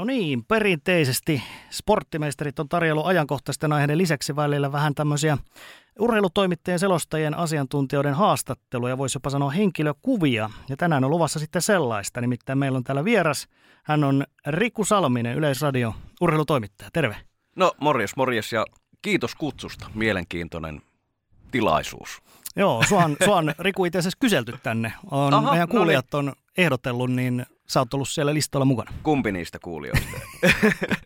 No niin, perinteisesti sporttimeisterit on tarjollut ajankohtaisten aiheiden lisäksi välillä vähän tämmöisiä urheilutoimittajien, selostajien, asiantuntijoiden haastatteluja, voisi jopa sanoa henkilökuvia. Ja tänään on luvassa sitten sellaista, nimittäin meillä on täällä vieras. Hän on Riku Salminen, Yleisradio urheilutoimittaja. Terve. No morjes, morjes ja kiitos kutsusta. Mielenkiintoinen tilaisuus. Joo, sua on, sua on Riku itse asiassa kyselty tänne. On, Aha, meidän kuulijat no niin. on ehdotellut, niin sä oot ollut siellä listalla mukana. Kumpi niistä kuulijoista?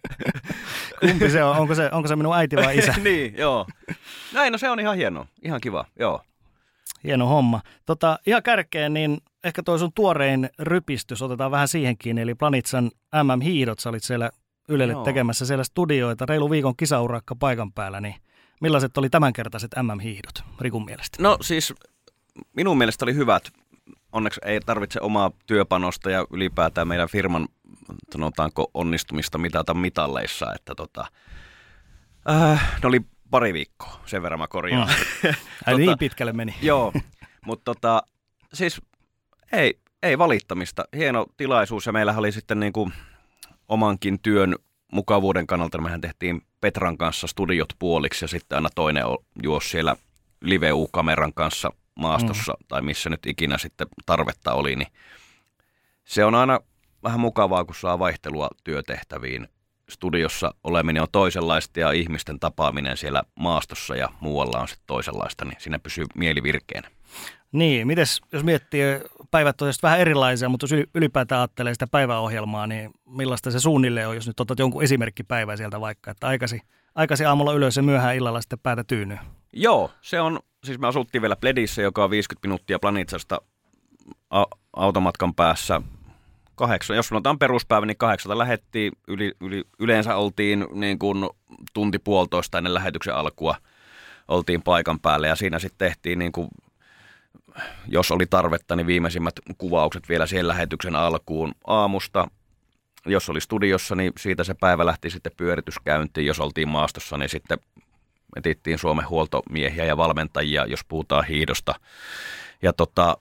Kumpi se on? Onko se, onko se minun äiti vai isä? niin, joo. Näin, no se on ihan hieno. Ihan kiva, joo. Hieno homma. Tota, ihan kärkeen, niin ehkä toi sun tuorein rypistys, otetaan vähän siihenkin, eli Planitsan MM-hiidot, sä olit siellä Ylelle joo. tekemässä siellä studioita, reilu viikon kisaurakka paikan päällä, niin millaiset oli tämänkertaiset MM-hiihdot Rikun mielestä? No siis minun mielestä oli hyvät onneksi ei tarvitse omaa työpanosta ja ylipäätään meidän firman sanotaanko onnistumista mitata mitalleissa, että tota, äh, ne oli pari viikkoa, sen verran mä korjaan. Mm. tota, niin pitkälle meni. Joo, mutta tota, siis ei, ei valittamista. Hieno tilaisuus ja meillä oli sitten niin kuin omankin työn mukavuuden kannalta, mehän tehtiin Petran kanssa studiot puoliksi ja sitten aina toinen juosi siellä live-kameran kanssa maastossa mm. tai missä nyt ikinä sitten tarvetta oli, niin se on aina vähän mukavaa, kun saa vaihtelua työtehtäviin. Studiossa oleminen on toisenlaista ja ihmisten tapaaminen siellä maastossa ja muualla on sitten toisenlaista, niin siinä pysyy mieli virkeänä. Niin, mites jos miettii, päivät on vähän erilaisia, mutta jos ylipäätään ajattelee sitä päiväohjelmaa, niin millaista se suunnilleen on, jos nyt otat jonkun esimerkkipäivä sieltä vaikka, että aikasi, aikasi aamulla ylös ja myöhään illalla sitten päätä tyynyy? Joo, se on siis me asuttiin vielä Pledissä, joka on 50 minuuttia Planitsasta automatkan päässä. Kahdeksan, jos sanotaan peruspäivä, niin kahdeksalta lähettiin, yli, yli, yleensä oltiin niin kuin tunti puolitoista ennen lähetyksen alkua, oltiin paikan päällä ja siinä sitten tehtiin niin kuin, jos oli tarvetta, niin viimeisimmät kuvaukset vielä siihen lähetyksen alkuun aamusta. Jos oli studiossa, niin siitä se päivä lähti sitten pyörityskäyntiin. Jos oltiin maastossa, niin sitten etittiin Suomen huoltomiehiä ja valmentajia, jos puhutaan hiidosta. Ja tota,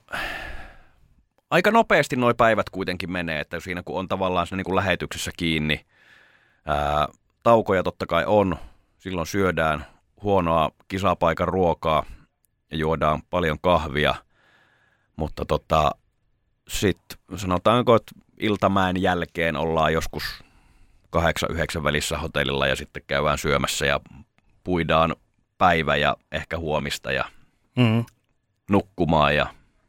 aika nopeasti nuo päivät kuitenkin menee, että siinä kun on tavallaan siinä niin kuin lähetyksessä kiinni, ää, taukoja totta kai on, silloin syödään huonoa kisapaikan ruokaa ja juodaan paljon kahvia, mutta tota, sitten sanotaanko, että iltamäen jälkeen ollaan joskus kahdeksan, yhdeksän välissä hotellilla ja sitten käydään syömässä ja puidaan päivä ja ehkä huomista ja mm. nukkumaan ja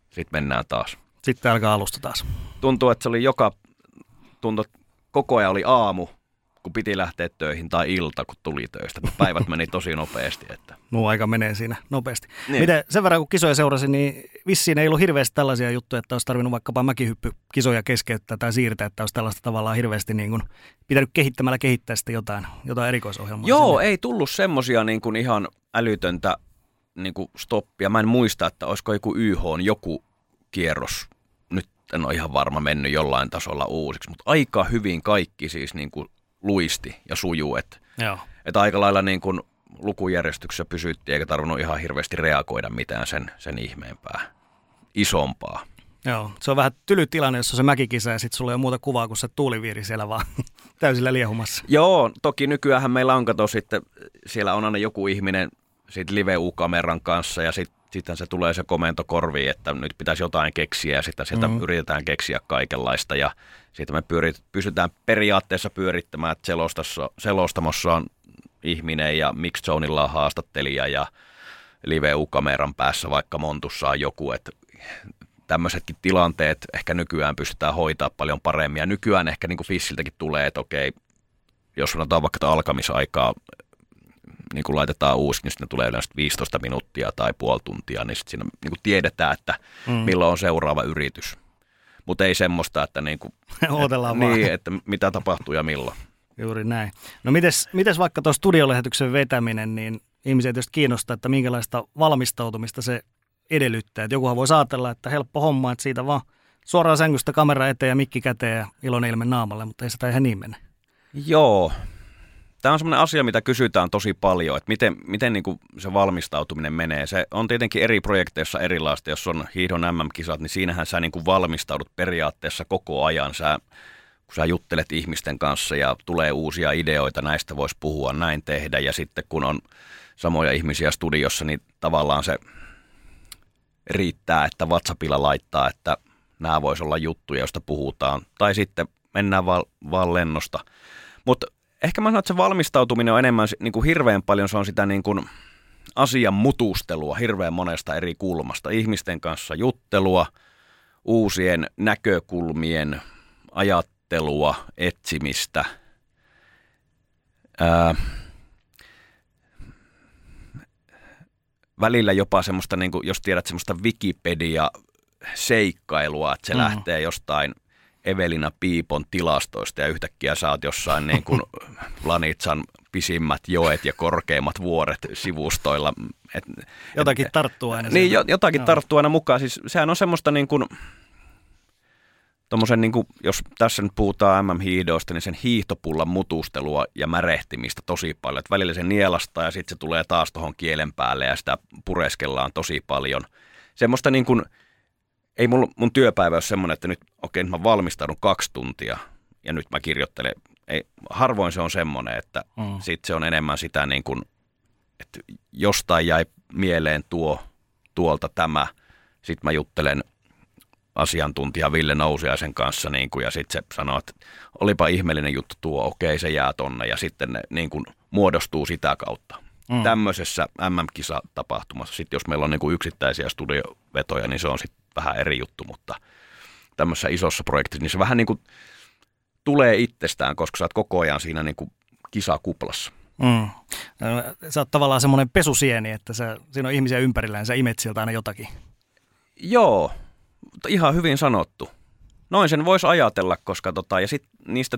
sitten mennään taas. Sitten alkaa alusta taas. Tuntuu, että se oli joka, tuntuu, että koko ajan oli aamu, kun piti lähteä töihin, tai ilta, kun tuli töistä. Päivät meni tosi nopeasti. Että. Muu aika menee siinä nopeasti. Niin. Miten sen verran, kun kisoja seurasin, niin vissiin ei ollut hirveästi tällaisia juttuja, että olisi tarvinnut vaikkapa mäkihyppy kisoja keskeyttää tai siirtää, että olisi tällaista tavallaan hirveästi niin kuin, pitänyt kehittämällä kehittää sitten jotain, jotain erikoisohjelmaa. Joo, sinne. ei tullut semmoisia niin kuin ihan älytöntä niin kuin stoppia. Mä en muista, että olisiko joku YH joku kierros nyt en ole ihan varma mennyt jollain tasolla uusiksi, mutta aika hyvin kaikki siis niin kuin luisti ja sujuu. Että et aika lailla niin kuin lukujärjestyksessä pysyttiin eikä tarvinnut ihan hirveästi reagoida mitään sen, sen ihmeempää, isompaa. Joo, se on vähän tyly tilanne, jos on se mäkikisa ja sitten sulla ei ole muuta kuvaa kuin se tuuliviiri siellä vaan täysillä liehumassa. Joo, toki nykyään meillä on kato sitten, siellä on aina joku ihminen siitä live-U-kameran kanssa ja sitten sitten se tulee se komento korviin, että nyt pitäisi jotain keksiä ja sitten sieltä mm-hmm. yritetään keksiä kaikenlaista ja sitten me pyörit, pystytään periaatteessa pyörittämään, että selostamossa on ihminen ja Mix Zoneilla on haastattelija ja live-kameran päässä vaikka Montussa on joku, että tämmöisetkin tilanteet ehkä nykyään pystytään hoitaa paljon paremmin ja nykyään ehkä niin kuin Fissiltäkin tulee, että okei, jos sanotaan vaikka alkamisaikaa niin kuin laitetaan uusi, niin sitten tulee yleensä 15 minuuttia tai puoli tuntia, niin sitten siinä niin kuin tiedetään, että mm. milloin on seuraava yritys. Mutta ei semmoista, että, niin kuin, Odotellaan et, niin, että mitä tapahtuu ja milloin. Juuri näin. No mites, mites vaikka tuo studiolähetyksen vetäminen, niin ihmisiä tietysti kiinnostaa, että minkälaista valmistautumista se edellyttää. Et jokuhan voi ajatella, että helppo homma, että siitä vaan suoraan sängystä kamera eteen ja mikki käteen ja iloinen ilme naamalle, mutta ei sitä ihan niin mene. Joo, Tämä on semmoinen asia, mitä kysytään tosi paljon, että miten, miten niin kuin se valmistautuminen menee. Se on tietenkin eri projekteissa erilaista. Jos on hiihdon MM-kisat, niin siinähän sä niin kuin valmistaudut periaatteessa koko ajan. Sä kun sä juttelet ihmisten kanssa ja tulee uusia ideoita, näistä voisi puhua, näin tehdä. Ja sitten kun on samoja ihmisiä studiossa, niin tavallaan se riittää, että WhatsAppilla laittaa, että nämä voisi olla juttuja, joista puhutaan. Tai sitten mennään vaan, vaan lennosta. Mutta ehkä mä sanon, että se valmistautuminen on enemmän niin kuin hirveän paljon, se on sitä niin kuin asian mutustelua hirveän monesta eri kulmasta. Ihmisten kanssa juttelua, uusien näkökulmien ajattelua, etsimistä. Ää, välillä jopa semmoista, niin kuin, jos tiedät semmoista Wikipedia-seikkailua, että se mm. lähtee jostain Evelina Piipon tilastoista ja yhtäkkiä sä oot jossain niin kuin Planitsan pisimmät joet ja korkeimmat vuoret sivustoilla. Et, jotakin et, tarttuu aina. Niin, jo, jotakin no. tarttuu aina mukaan. Siis sehän on semmoista niin kuin, tommosen, niin kuin, jos tässä nyt puhutaan MM-hiihdoista, niin sen hiihtopullan mutustelua ja märehtimistä tosi paljon. Et välillä se nielastaa ja sitten se tulee taas tuohon kielen päälle ja sitä pureskellaan tosi paljon. Semmoista niin kuin, ei mun, mun työpäivä ole semmoinen, että nyt okei, okay, mä valmistaudun kaksi tuntia ja nyt mä kirjoittelen. Ei, harvoin se on semmoinen, että mm. sit se on enemmän sitä niin kuin, että jostain jäi mieleen tuo, tuolta tämä. Sitten mä juttelen asiantuntija Ville Nousiaisen kanssa niin kuin, ja sitten se sanoo, että olipa ihmeellinen juttu tuo, okei se jää tonne ja sitten ne niin kuin, muodostuu sitä kautta. Mm. Tämmöisessä MM-kisatapahtumassa, sitten jos meillä on niin kuin yksittäisiä studiovetoja, niin se on sitten vähän eri juttu, mutta tämmöisessä isossa projektissa, niin se vähän niin kuin tulee itsestään, koska sä oot koko ajan siinä niin kuin kisakuplassa. Mm. Sä oot tavallaan semmoinen pesusieni, että sä, siinä on ihmisiä ympärillä ja sä imet sieltä aina jotakin. Joo, ihan hyvin sanottu. Noin sen voisi ajatella, koska tota, ja sitten niistä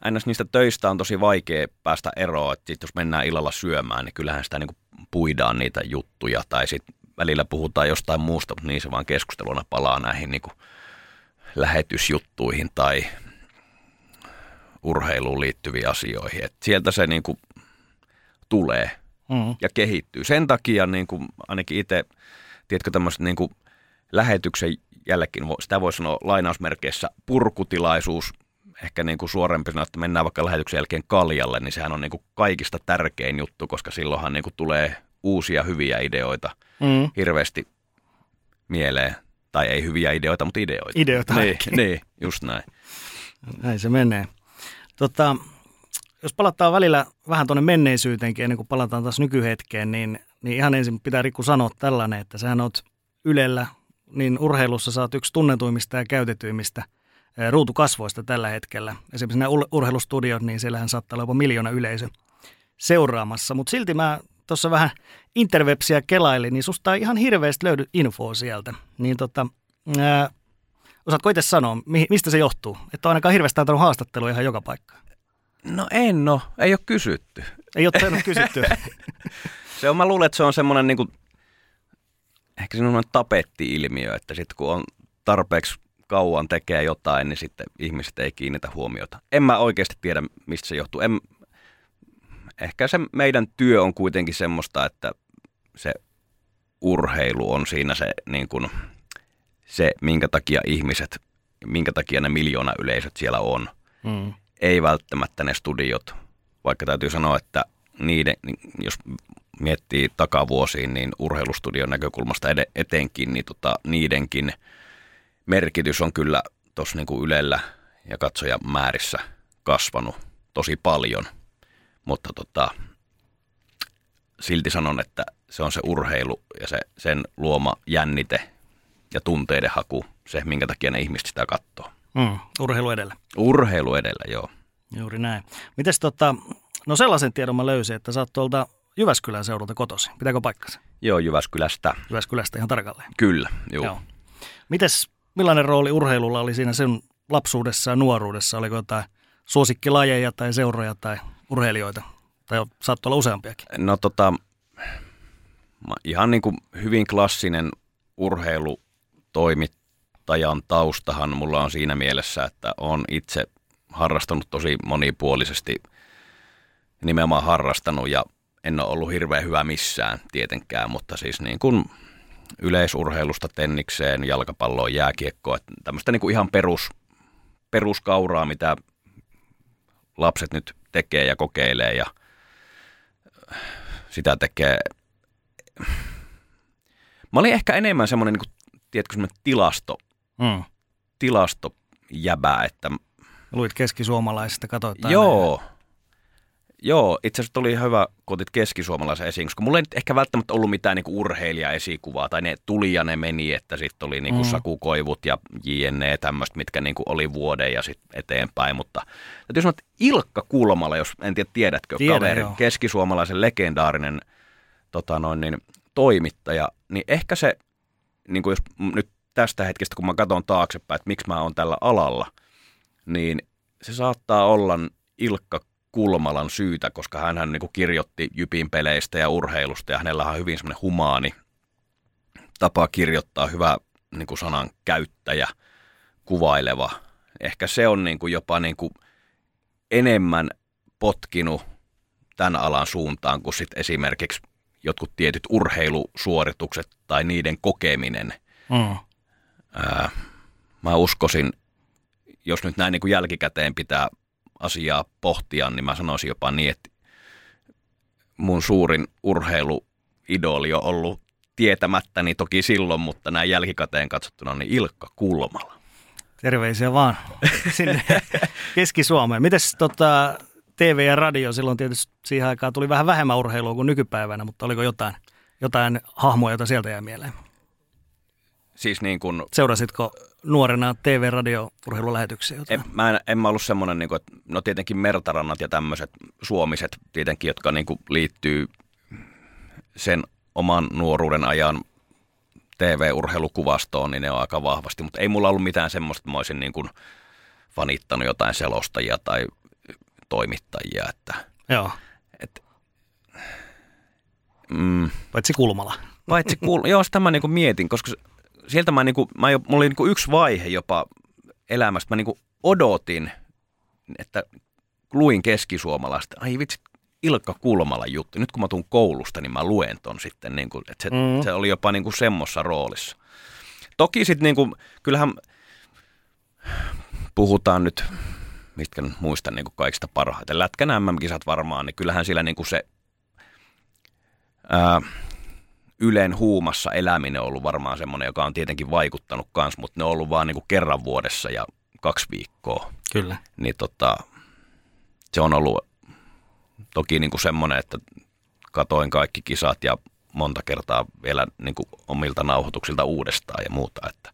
aina niistä töistä on tosi vaikea päästä eroon, että sit jos mennään illalla syömään, niin kyllähän sitä niin puidaan niitä juttuja, tai sitten välillä puhutaan jostain muusta, mutta niin se vaan keskusteluna palaa näihin niin lähetysjuttuihin tai urheiluun liittyviin asioihin. Et sieltä se niin kuin tulee mm. ja kehittyy. Sen takia niin kuin ainakin itse, tiedätkö tämmöiset niin kuin lähetyksen jällekin, sitä voi sanoa lainausmerkeissä purkutilaisuus, ehkä niin kuin suorempi sanoa, että mennään vaikka lähetyksen jälkeen kaljalle, niin sehän on niin kuin kaikista tärkein juttu, koska silloinhan niin kuin tulee uusia hyviä ideoita mm. hirveästi mieleen. Tai ei hyviä ideoita, mutta ideoita. Ideoita niin, niin, just näin. Näin se menee. Tota, jos palataan välillä vähän tuonne menneisyyteenkin ennen kuin palataan taas nykyhetkeen, niin, niin ihan ensin pitää Rikku sanoa tällainen, että sähän oot Ylellä, niin urheilussa saat yksi tunnetuimmista ja käytetyimmistä ruutukasvoista tällä hetkellä. Esimerkiksi nämä urheilustudiot, niin siellähän saattaa olla jopa miljoona yleisö seuraamassa. Mutta silti mä tuossa vähän interwebsiä kelailin, niin susta ei ihan hirveästi löydy infoa sieltä. Niin tota, ää, osaatko itse sanoa, mistä se johtuu? Että on ainakaan hirveästi antanut haastattelua ihan joka paikkaan. No en no, ei ole kysytty. Ei ole kysytty. se on, mä luulen, että se on semmoinen niin kuin, ehkä semmoinen tapetti-ilmiö, että sitten kun on tarpeeksi kauan tekee jotain, niin sitten ihmiset ei kiinnitä huomiota. En mä oikeasti tiedä, mistä se johtuu. En, ehkä se meidän työ on kuitenkin semmoista, että se urheilu on siinä se, niin kuin, se minkä takia ihmiset, minkä takia ne miljoona yleisöt siellä on. Mm. Ei välttämättä ne studiot, vaikka täytyy sanoa, että niiden, jos miettii takavuosiin, niin urheilustudion näkökulmasta etenkin, niin tota, niidenkin merkitys on kyllä tuossa niin Ylellä ja katsojamäärissä kasvanut tosi paljon – mutta tota, silti sanon, että se on se urheilu ja se, sen luoma jännite ja tunteiden haku, se minkä takia ne ihmiset sitä katsoo. Mm, urheilu edellä. Urheilu edellä, joo. Juuri näin. Mites tota, no sellaisen tiedon mä löysin, että sä oot tuolta Jyväskylän seudulta kotosi. Pitääkö paikkansa? Joo, Jyväskylästä. Jyväskylästä ihan tarkalleen. Kyllä, joo. joo. Mites, millainen rooli urheilulla oli siinä sen lapsuudessa ja nuoruudessa? Oliko jotain suosikkilajeja tai seuroja tai urheilijoita? Tai saattoi olla useampiakin. No tota, ihan niin kuin hyvin klassinen urheilutoimittajan taustahan mulla on siinä mielessä, että on itse harrastanut tosi monipuolisesti, nimenomaan harrastanut ja en ole ollut hirveän hyvä missään tietenkään, mutta siis niin kuin yleisurheilusta tennikseen, jalkapalloon, jääkiekkoon, tämmöistä niin kuin ihan perus, peruskauraa, mitä lapset nyt tekee ja kokeilee ja sitä tekee. Mä olin ehkä enemmän semmoinen, niin kuin, tiedätkö, semmoinen tilasto, Mm. tilastojäbää, että Luit keskisuomalaisesta, katsoit. Joo. Joo, itse asiassa tuli hyvä, kun otit keskisuomalaisen esiin, koska mulla ei nyt ehkä välttämättä ollut mitään niinku urheilija-esikuvaa, tai ne tuli ja ne meni, että sitten oli niinku Mm. sakukoivut ja JNE tämmöistä, mitkä niinku oli vuoden ja sitten eteenpäin, mutta täytyy sanoa, että Ilkka Kulmala, jos en tiedä tiedätkö, Tiedän, kaveri, joo. keskisuomalaisen legendaarinen tota noin, niin, toimittaja, niin ehkä se, niin kuin jos nyt tästä hetkestä, kun mä katson taaksepäin, että miksi mä oon tällä alalla, niin se saattaa olla Ilkka Kulmalan syytä, koska hän niin kirjoitti Jypin peleistä ja urheilusta ja hänellä on hyvin semmoinen humaani tapa kirjoittaa, hyvä niin kuin sanan käyttäjä, kuvaileva. Ehkä se on niin kuin jopa niin kuin enemmän potkinut tämän alan suuntaan kuin sit esimerkiksi jotkut tietyt urheilusuoritukset tai niiden kokeminen. Mm. Ää, mä uskoisin, jos nyt näin niin kuin jälkikäteen pitää asiaa pohtia, niin mä sanoisin jopa niin, että mun suurin urheiluidoli on ollut tietämättäni toki silloin, mutta näin jälkikäteen katsottuna, niin Ilkka Kulmala. Terveisiä vaan sinne Keski-Suomeen. Mites tota, TV ja radio silloin tietysti siihen aikaan tuli vähän vähemmän urheilua kuin nykypäivänä, mutta oliko jotain, jotain hahmoja, joita sieltä jäi mieleen? Siis niin kuin, Seurasitko nuorena TV-radio-urheilulähetyksiä? en, mä en, en mä ollut semmoinen, niin kuin, että no tietenkin mertarannat ja tämmöiset suomiset tietenkin, jotka niin kuin liittyy sen oman nuoruuden ajan TV-urheilukuvastoon, niin ne on aika vahvasti, mutta ei mulla ollut mitään semmoista, että mä olisin niin kuin fanittanut jotain selostajia tai toimittajia, että Joo, et, mm, paitsi Kulmala. paitsi kuul, joo, sitä mä niinku mietin, koska se- sieltä mä, niinku, mä jo, mulla oli niinku yksi vaihe jopa elämästä, mä niinku odotin, että luin keskisuomalaista, ai vitsi, Ilkka Kulmala juttu. Nyt kun mä tuun koulusta, niin mä luen ton sitten, niin kuin, että se, Mm. se oli jopa niin kuin semmossa roolissa. Toki sitten niin kuin, kyllähän puhutaan nyt, mitkä nyt muistan niin kuin kaikista parhaiten, Lätkän MM-kisat varmaan, niin kyllähän siellä niin kuin se ää, Ylen huumassa eläminen on ollut varmaan semmoinen, joka on tietenkin vaikuttanut kans, mutta ne on ollut vaan niin kuin kerran vuodessa ja kaksi viikkoa Kyllä. niin tota, se on ollut toki niin kuin semmoinen, että katoin kaikki kisat ja monta kertaa vielä niin kuin omilta nauhoituksilta uudestaan ja muuta, että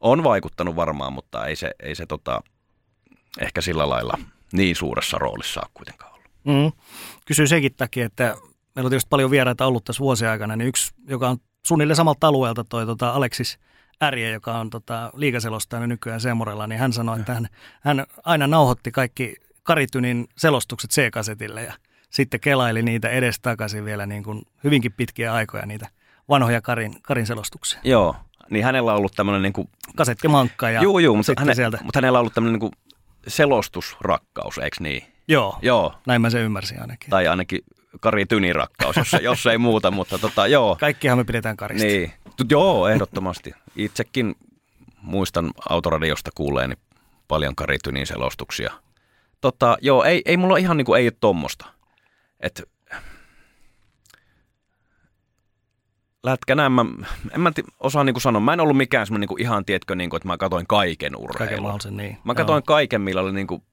on vaikuttanut varmaan, mutta ei se, ei se tota, ehkä sillä lailla niin suuressa roolissa ole kuitenkaan ollut. Mm. Kysyin senkin takia, että meillä on tietysti paljon vieraita ollut tässä vuosien aikana, niin yksi, joka on suunnilleen samalta alueelta, toi tota Aleksis Ärje, joka on tota, liikaselostajana nykyään Semorella, niin hän sanoi, että hän, hän aina nauhoitti kaikki Karitynin selostukset C-kasetille ja sitten kelaili niitä edestakaisin vielä niin kuin hyvinkin pitkiä aikoja, niitä vanhoja Karin, Karin selostuksia. Joo, niin hänellä on ollut tämmöinen niin kuin, Kasettimankka ja juu, juu, mutta, häne, sieltä. mutta hänellä on ollut tämmöinen niin kuin selostusrakkaus, eikö niin? Joo, Joo, näin mä sen ymmärsin ainakin. tai ainakin Kari Tynin rakkaus, jos, jos ei muuta, mutta tota, joo. Kaikkihan me pidetään Karista. Niin, joo, ehdottomasti. Itsekin muistan autoradiosta kuuleeni paljon Kari Tynin selostuksia. Tota, joo, ei, ei mulla ihan niinku, ei ole tommosta. Et, lätkän mä, en mä osaa niinku sanoa, mä en ollut mikään semmoinen niinku ihan, tietkö, niinku, että mä katoin kaiken urheilun. Kaiken mahdollisen, niin. Mä katsoin kaiken, millä oli niinku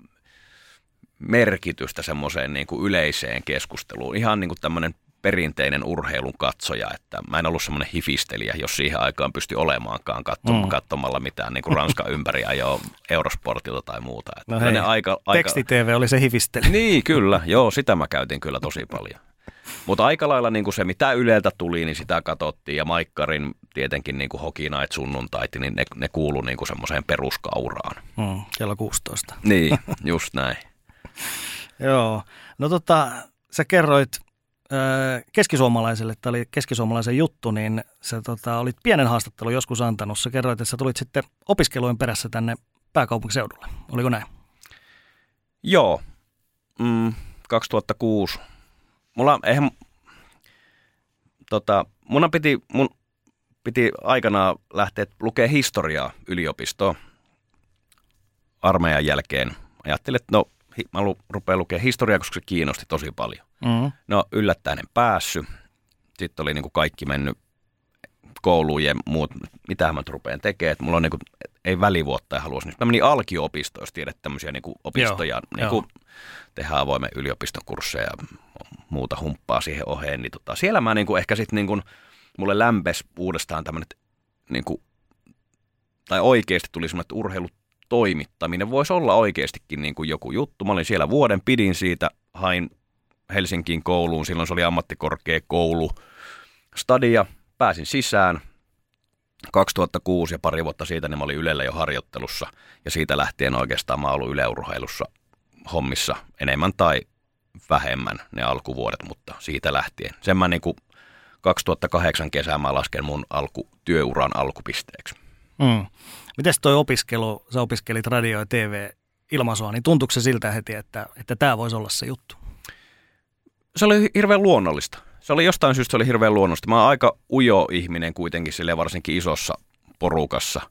merkitystä semmoiseen niinku yleiseen keskusteluun. Ihan niinku tämmöinen perinteinen urheilun katsoja, että mä en ollut semmoinen hifistelijä, jos siihen aikaan pystyi olemaankaan katsom- Mm. katsomalla mitään niinku Ranskan ympäri ajoa Eurosportilta tai muuta. Että No hei, aika, aika... Teksti-TV oli se hifistely. Niin, kyllä. Joo, sitä mä käytin kyllä tosi paljon. Mutta aika lailla niin kuin se, mitä Yleltä tuli, niin sitä katsottiin. Ja Maikkarin tietenkin niin kuin Hockey Night sunnuntait, niin ne, ne kuului niin kuin semmoiseen peruskauraan. Mm, kello 16. Niin, just näin. Joo. No tota, sä kerroit keskisuomalaiselle, tämä oli keskisuomalaisen juttu, niin sä tota, olit pienen haastattelun joskus antanut. Sä kerroit, että sä tulit sitten opiskelujen perässä tänne pääkaupunkiseudulle. Oliko näin? Joo, mm, 2006. Mulla eihän, tota, mun piti, mun piti aikanaan lähteä lukea historiaa yliopistoon. armeijan jälkeen ajattelin, että no mä rupean lukemaan historiaa, koska se kiinnosti tosi paljon. Mm. No yllättäen en päässyt. Sitten oli niin kuin kaikki mennyt kouluun ja muut, mitä mä rupean tekemään. Että mulla on niin kuin, ei välivuotta ja haluaisin. Mä menin alkio-opistoon, jos tiedät tämmöisiä niin kuin opistoja. Joo, niin kuin tehdään avoimen yliopiston kursseja ja muuta humppaa siihen oheen. Niin tota, siellä mä niin kuin ehkä sitten niin kuin, mulle lämpes uudestaan tämmöinen, niin kuin, tai oikeasti tuli semmoinen, että urheilutoimittaminen voisi olla oikeastikin niin kuin joku juttu. Mä olin siellä vuoden, pidin siitä, hain Helsinkiin kouluun, silloin se oli ammattikorkeakoulu, stadia, pääsin sisään 2006 ja pari vuotta siitä niin mä olin Ylellä jo harjoittelussa ja siitä lähtien oikeastaan mä ollut yleurheilussa hommissa enemmän tai vähemmän ne alkuvuodet, mutta siitä lähtien. Sen mä niin kuin 2008 kesää mä lasken mun alku, työuran alkupisteeksi. Mm. Mites toi opiskelu, sä opiskelit radio- ja TV-ilmaisua, niin tuntuuko se siltä heti, että, että tämä voisi olla se juttu? Se oli hirveän luonnollista. Se oli jostain syystä se oli hirveän luonnollista. Mä oon aika ujo ihminen kuitenkin sille varsinkin isossa porukassa,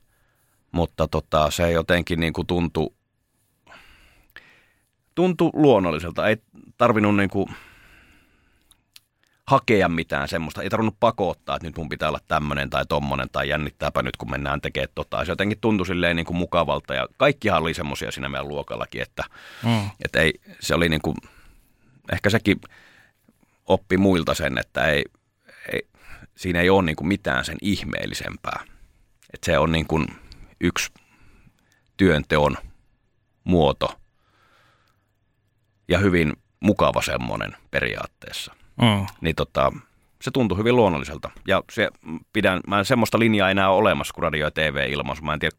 mutta tota, se jotenkin niin kuin tuntui, tuntui luonnolliselta. Ei tarvinnut niin kuin, hakea mitään semmoista. Ei tarvinnut pakottaa, että nyt mun pitää olla tämmöinen tai tommonen tai jännittääpä nyt, kun mennään tekemään tota. Se jotenkin tuntui silleen niin kuin mukavalta ja kaikkihan oli semmoisia siinä meidän luokallakin, että, mm. että ei, se oli niin kuin, ehkä sekin oppi muilta sen, että ei, ei, siinä ei ole niin kuin mitään sen ihmeellisempää. Että se on niin kuin yksi työnteon muoto ja hyvin mukava semmoinen periaatteessa. Mm. Niin tota, se tuntui hyvin luonnolliselta. Ja se, pidän, mä en semmoista linjaa enää ole olemassa kuin radio- ja TV-ilmaisu. Mä en tiedä,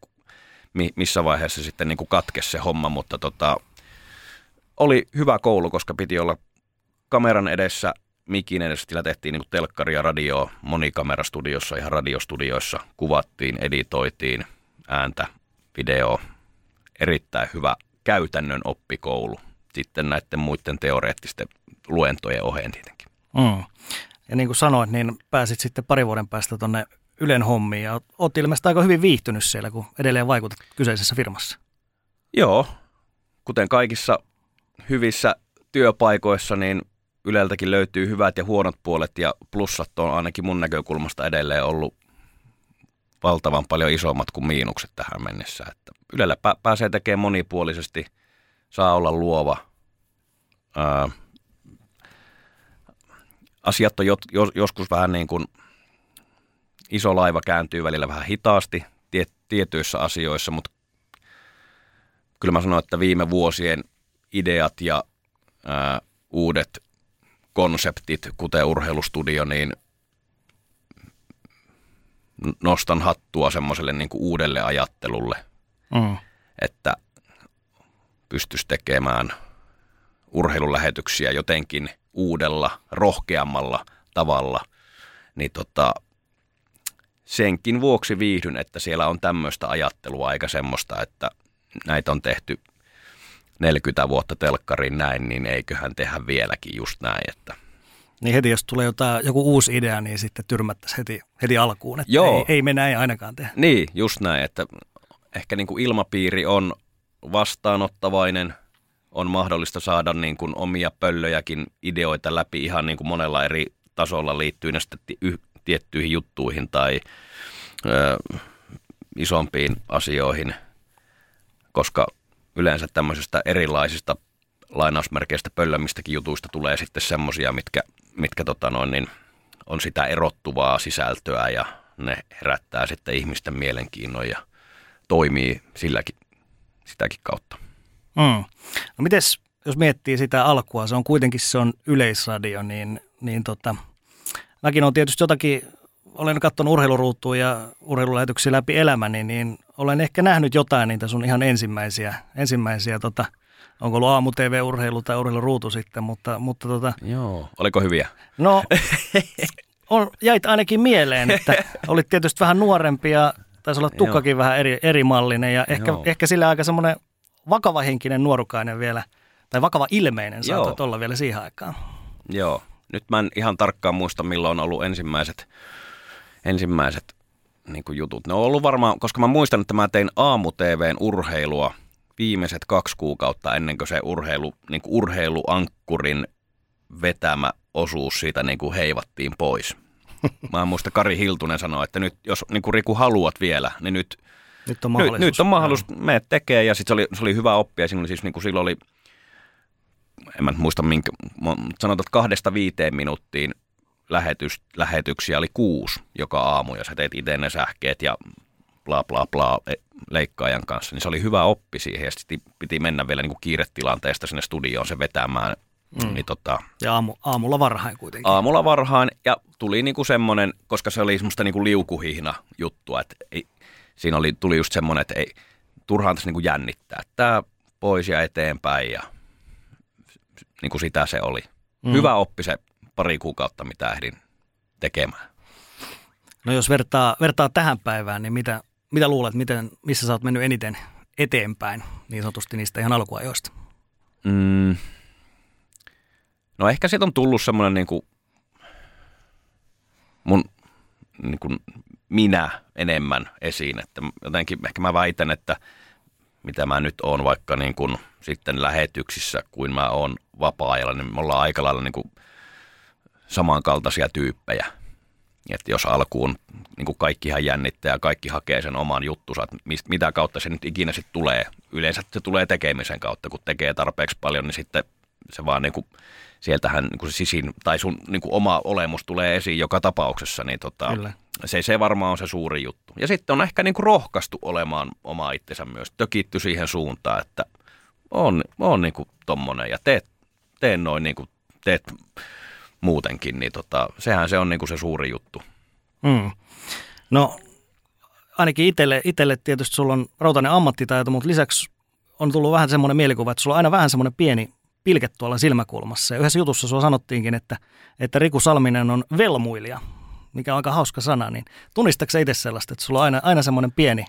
missä vaiheessa sitten niin kuin katkesi se homma, mutta tota, oli hyvä koulu, koska piti olla kameran edessä, mikin edessä, sillä tehtiin niin telkkari ja radio monikamerastudiossa, ihan radiostudioissa, kuvattiin, editoitiin ääntä, video, erittäin hyvä käytännön oppikoulu. Sitten näiden muiden teoreettisten luentojen oheen tietenkin. Mm. Ja niin kuin sanoit, niin pääsit sitten pari vuoden päästä tuonne Ylen hommiin ja olet ilmeisesti aika hyvin viihtynyt siellä, kun edelleen vaikutat kyseisessä firmassa. Joo, kuten kaikissa hyvissä työpaikoissa, niin Yleltäkin löytyy hyvät ja huonot puolet ja plussat on ainakin mun näkökulmasta edelleen ollut valtavan paljon isommat kuin miinukset tähän mennessä. Että Ylellä pä- pääsee tekemään monipuolisesti, saa olla luova. Ää, asiat on jo- joskus vähän niin kuin iso laiva kääntyy välillä vähän hitaasti tie- tietyissä asioissa, mutta kyllä mä sanoin, että viime vuosien ideat ja ää, uudet konseptit, kuten urheilustudio, niin nostan hattua semmoiselle niin kuin uudelle ajattelulle, mm. että pystyisi tekemään urheilulähetyksiä jotenkin uudella, rohkeammalla tavalla, niin tota, senkin vuoksi viihdyn, että siellä on tämmöistä ajattelua, eikä semmoista, että näitä on tehty 40 vuotta telkkariin näin, niin eiköhän tehdä vieläkin just näin. Että. Niin heti jos tulee jotain, joku uusi idea, niin sitten tyrmättäisiin heti, heti alkuun, että Joo. Ei, ei me näin ainakaan tehdä. Niin, just näin, että ehkä niin kuin ilmapiiri on vastaanottavainen, on mahdollista saada niin kuin omia pöllöjäkin ideoita läpi ihan niin kuin monella eri tasolla liittyen tiettyihin juttuihin tai ö, isompiin asioihin, koska yleensä tämmöisistä erilaisista lainausmerkeistä pöllömistäkin jutuista tulee sitten semmoisia, mitkä, mitkä tota noin, niin on sitä erottuvaa sisältöä ja ne herättää sitten ihmisten mielenkiinnon ja toimii silläkin, sitäkin kautta. Mm. No mites, jos miettii sitä alkua, se on kuitenkin se on yleisradio, niin, niin tota, mäkin on tietysti jotakin, olen katsonut urheiluruutua ja urheilulähetyksiä läpi elämäni, niin olen ehkä nähnyt jotain niitä sun ihan ensimmäisiä, ensimmäisiä tota, onko ollut aamu TV-urheilu tai urheiluruutu sitten, mutta, mutta tota, Joo, oliko hyviä? No, on, jäit ainakin mieleen, että olit tietysti vähän nuorempi ja taisi olla tukkakin Joo. vähän eri, eri mallinen ja ehkä, ehkä sillä aika semmoinen vakavahenkinen nuorukainen vielä, tai vakava ilmeinen saatat olla vielä siihen aikaan. Joo, nyt mä en ihan tarkkaan muista milloin on ollut ensimmäiset, ensimmäiset niin kuin jutut. Ne on ollut varmaan, koska mä muistan, että mä tein aamu-TVn urheilua viimeiset kaksi kuukautta ennen kuin se urheilu, niin kuin urheiluankkurin vetämä osuus siitä niin kuin heivattiin pois. Mä muista Kari Hiltunen sanoi, että nyt jos niin kuin Riku haluat vielä, niin nyt, nyt on mahdollisuus. Nyt, nyt on mahdollisuus, me tekee ja sitten se oli, se oli hyvä oppia. Siinä oli siis niin kuin silloin oli, en mä muista minkä, sanotaan, että kahdesta viiteen minuuttiin lähetys, lähetyksiä oli kuusi joka aamu ja sä teet itse ne sähkeet ja bla bla bla e, leikkaajan kanssa, niin se oli hyvä oppi siihen ja sitten piti mennä vielä niin kuin kiiretilanteesta sinne studioon se vetämään. Mm. Niin tota, ja aamu, aamulla varhain kuitenkin. Aamulla varhain ja tuli niinku semmoinen, koska se oli semmoista niinku liukuhihna juttua, että ei, siinä oli, tuli just semmoinen, että ei, turhaan tässä niinku jännittää. Tämä pois ja eteenpäin ja niin kuin sitä se oli. Mm. Hyvä oppi se pari kuukautta, mitä ehdin tekemään. No jos vertaa, vertaa tähän päivään, niin mitä, mitä luulet, miten, missä sä oot mennyt eniten eteenpäin niin sanotusti niistä ihan alkuajoista? Mm. No ehkä siitä on tullut semmoinen niin kuin mun niin kuin minä enemmän esiin. Että jotenkin ehkä mä väitän, että mitä mä nyt oon vaikka niin kuin sitten lähetyksissä kuin mä oon vapaa-ajalla, niin me ollaan aika lailla niin kuin samankaltaisia tyyppejä. Että jos alkuun niin kuin kaikkihan jännittää ja kaikki hakee sen oman juttunsa, että mistä, mitä kautta se nyt ikinä sitten tulee. Yleensä se tulee tekemisen kautta, kun tekee tarpeeksi paljon, niin sitten se vaan niin kuin, sieltähän niin kuin se sisin tai sun niin kuin oma olemus tulee esiin joka tapauksessa, niin tota, se, se varmaan on se suuri juttu. Ja sitten on ehkä niin kuin rohkaistu olemaan oma itsensä myös, tökitty siihen suuntaan, että on, on niin kuin tommonen ja teet, teen noin niin kuin teet muutenkin, niin tota, sehän se on niin kuin se suuri juttu. Mm. No ainakin itselle, itselle tietysti sulla on rautainen ammattitaito, mutta lisäksi on tullut vähän semmoinen mielikuva, että sulla on aina vähän semmoinen pieni pilke tuolla silmäkulmassa. Ja yhdessä jutussa sulla sanottiinkin, että, että Riku Salminen on velmuilija, mikä on aika hauska sana. Niin tunnistatko itse sellaista, että sulla on aina, aina semmoinen pieni,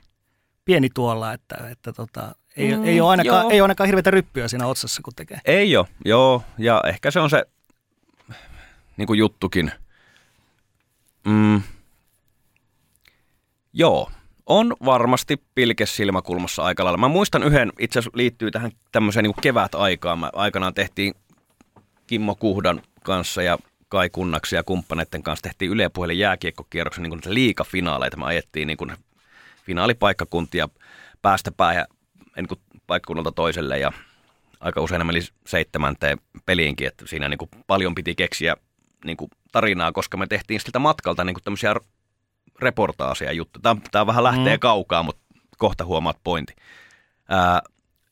pieni tuolla, että, että tota, ei, mm, ei, ole ainakaan, ei ole ainakaan hirveätä ryppyä siinä otsassa, kun tekee. Ei ole, joo. Ja ehkä se on se niin kuin juttukin. Mm, joo, on varmasti pilke silmäkulmassa aika lailla. Mä muistan yhden, itse asiassa liittyy tähän tämmöiseen niin kevätaikaan. Mä aikanaan tehtiin Kimmo Kuhdan kanssa ja Kai Kunnaksi ja kumppaneiden kanssa tehtiin Yle Puhelin jääkiekkokierroksen niin liikafinaaleita. Me ajettiin niin kuin finaalipaikkakuntia päästä päähän niin paikkakunnalta toiselle ja aika usein meni seitsemänteen peliinkin, että siinä niin kuin paljon piti keksiä niin kuin tarinaa, koska me tehtiin siltä matkalta niin kuin tämmöisiä reportaasia juttu. Tämä, tämä vähän lähtee mm. kaukaa, mutta kohta huomaat pointti. Ää,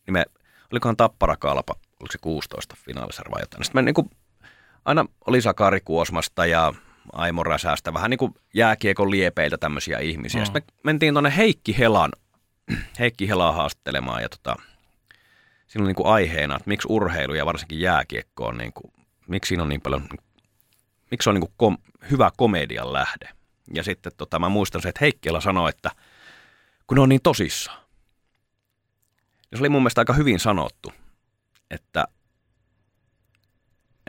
niin me, olikohan Tappara Kalpa, oliko se 16 finaalisarva vai jotain. Sitten me niin kuin, aina oli Sakari Kuosmasta ja Aimo Räsästä, vähän niin kuin jääkiekon liepeiltä tämmöisiä ihmisiä. Mm. Sitten me mentiin tuonne Heikki Helan, Heikki Helaa haastattelemaan ja tota, siinä on niin kuin aiheena, että miksi urheilu ja varsinkin jääkiekko on niin kuin, miksi siinä on niin paljon, miksi se on niin kuin kom, hyvä komedian lähde. Ja sitten tota, mä muistan se, että Heikkilä sanoi, että kun ne on niin tosissaan. Ja se oli mun mielestä aika hyvin sanottu, että,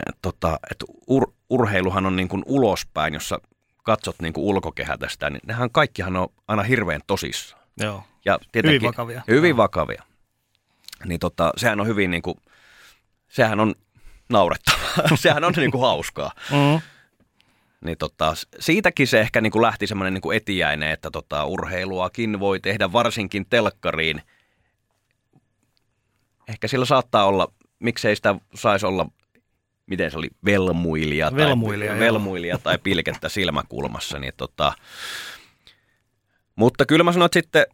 et, tota, että ur, urheiluhan on niin kuin ulospäin, jossa katsot niin kuin ulkokehätä sitä, niin nehän kaikkihan on aina hirveän tosissaan. Joo. Ja hyvin vakavia. Hyvin Joo. vakavia. Niin tota, sehän on hyvin niin kuin, sehän on naurettavaa. sehän on niin kuin hauskaa. Mm. Niin tota, siitäkin se ehkä niin kuin lähti semmoinen niin kuin etiäinen, että tota, urheiluakin voi tehdä varsinkin telkkariin. Ehkä sillä saattaa olla, miksei sitä saisi olla, miten se oli, velmuilija, velmuilija, tai, velmuilija tai pilkettä silmäkulmassa. Niin tota, mutta kyllä mä sanoin, että sitten,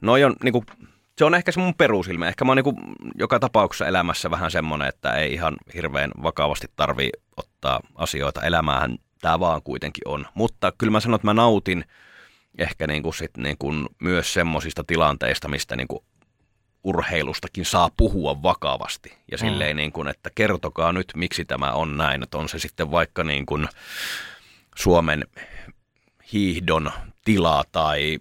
noi on niin kuin, se on ehkä se mun perusilme. Ehkä mä oon niin joka tapauksessa elämässä vähän semmoinen, että ei ihan hirveän vakavasti tarvi ottaa asioita elämään. Tämä vaan kuitenkin on. Mutta kyllä mä sanon, että mä nautin ehkä niin kuin sit niin kuin myös semmoisista tilanteista, mistä niin kuin urheilustakin saa puhua vakavasti. Ja mm. silleen niin kuin, että kertokaa nyt, miksi tämä on näin. Että on se sitten vaikka niin kuin Suomen hiihdon tila tai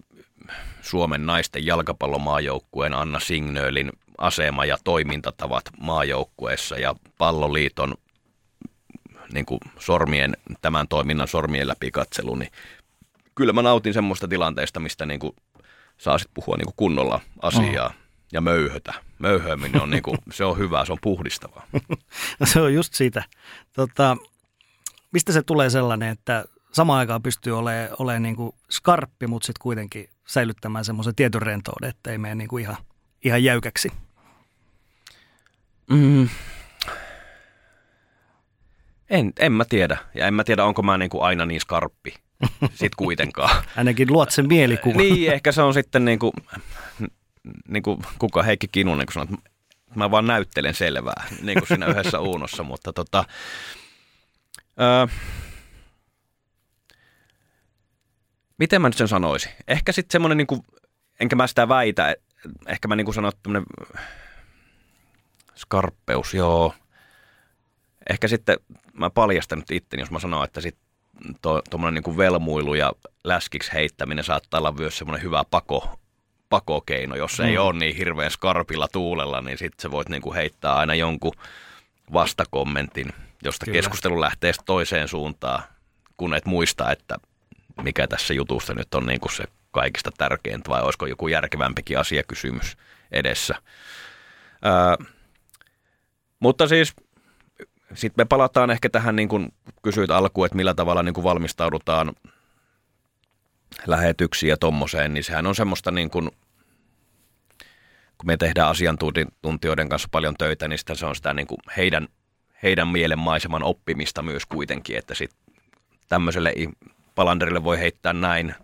Suomen naisten jalkapallomaajoukkueen Anna Signöölin asema ja toimintatavat maajoukkueessa ja palloliiton niin kuin sormien, tämän toiminnan sormien läpi katselu, niin kyllä mä nautin semmoista tilanteesta, mistä niin kuin saa sit puhua niin kuin kunnolla asiaa. Mm. ja möyhötä. Möyhöäminen on, niinku, se on hyvä, se on puhdistavaa. no se on just siitä. Tota, mistä se tulee sellainen, että samaan aikaan pystyy olemaan, olemaan niin kuin skarppi, mutta sitten kuitenkin säilyttämään semmoisen tietyn rentouden, että ei mene niin kuin ihan, ihan jäykäksi? Mm. En, en mä tiedä. Ja en mä tiedä, onko mä niin kuin aina niin skarppi sit kuitenkaan. Ainakin luot sen mielikuva. niin, ehkä se on sitten niin kuin, niin kuin kuka Heikki Kinunen, kun sanoi, että mä vaan näyttelen selvää, niin kuin siinä yhdessä uunossa, mutta tota, öö, miten mä nyt sen sanoisin? Ehkä sitten semmoinen, niin kuin, enkä mä sitä väitä, ehkä mä niin kuin sanon, että skarppeus, joo. Ehkä sitten mä paljastan nyt itteni, jos mä sanon, että sitten tuommoinen to, niin velmuilu ja läskiksi heittäminen saattaa olla myös semmoinen hyvä pako, pakokeino. Jos se mm. ei ole niin hirveän skarpilla tuulella, niin sitten se voit niin kuin heittää aina jonkun vastakommentin, josta Kyllä. keskustelu lähtee toiseen suuntaan, kun et muista, että mikä tässä jutussa nyt on niin kuin se kaikista tärkeintä, vai olisiko joku järkevämpikin asiakysymys edessä. Öö, mutta siis sitten me palataan ehkä tähän, niin kuin kysyit alkuun, että millä tavalla niin kuin valmistaudutaan lähetyksiin ja tommoseen, niin sehän on semmoista niin kuin, kun me tehdään asiantuntijoiden kanssa paljon töitä, niin se on sitä niin kuin heidän, heidän mielenmaiseman oppimista myös kuitenkin, että sitten tämmöiselle Palanderille voi heittää näin,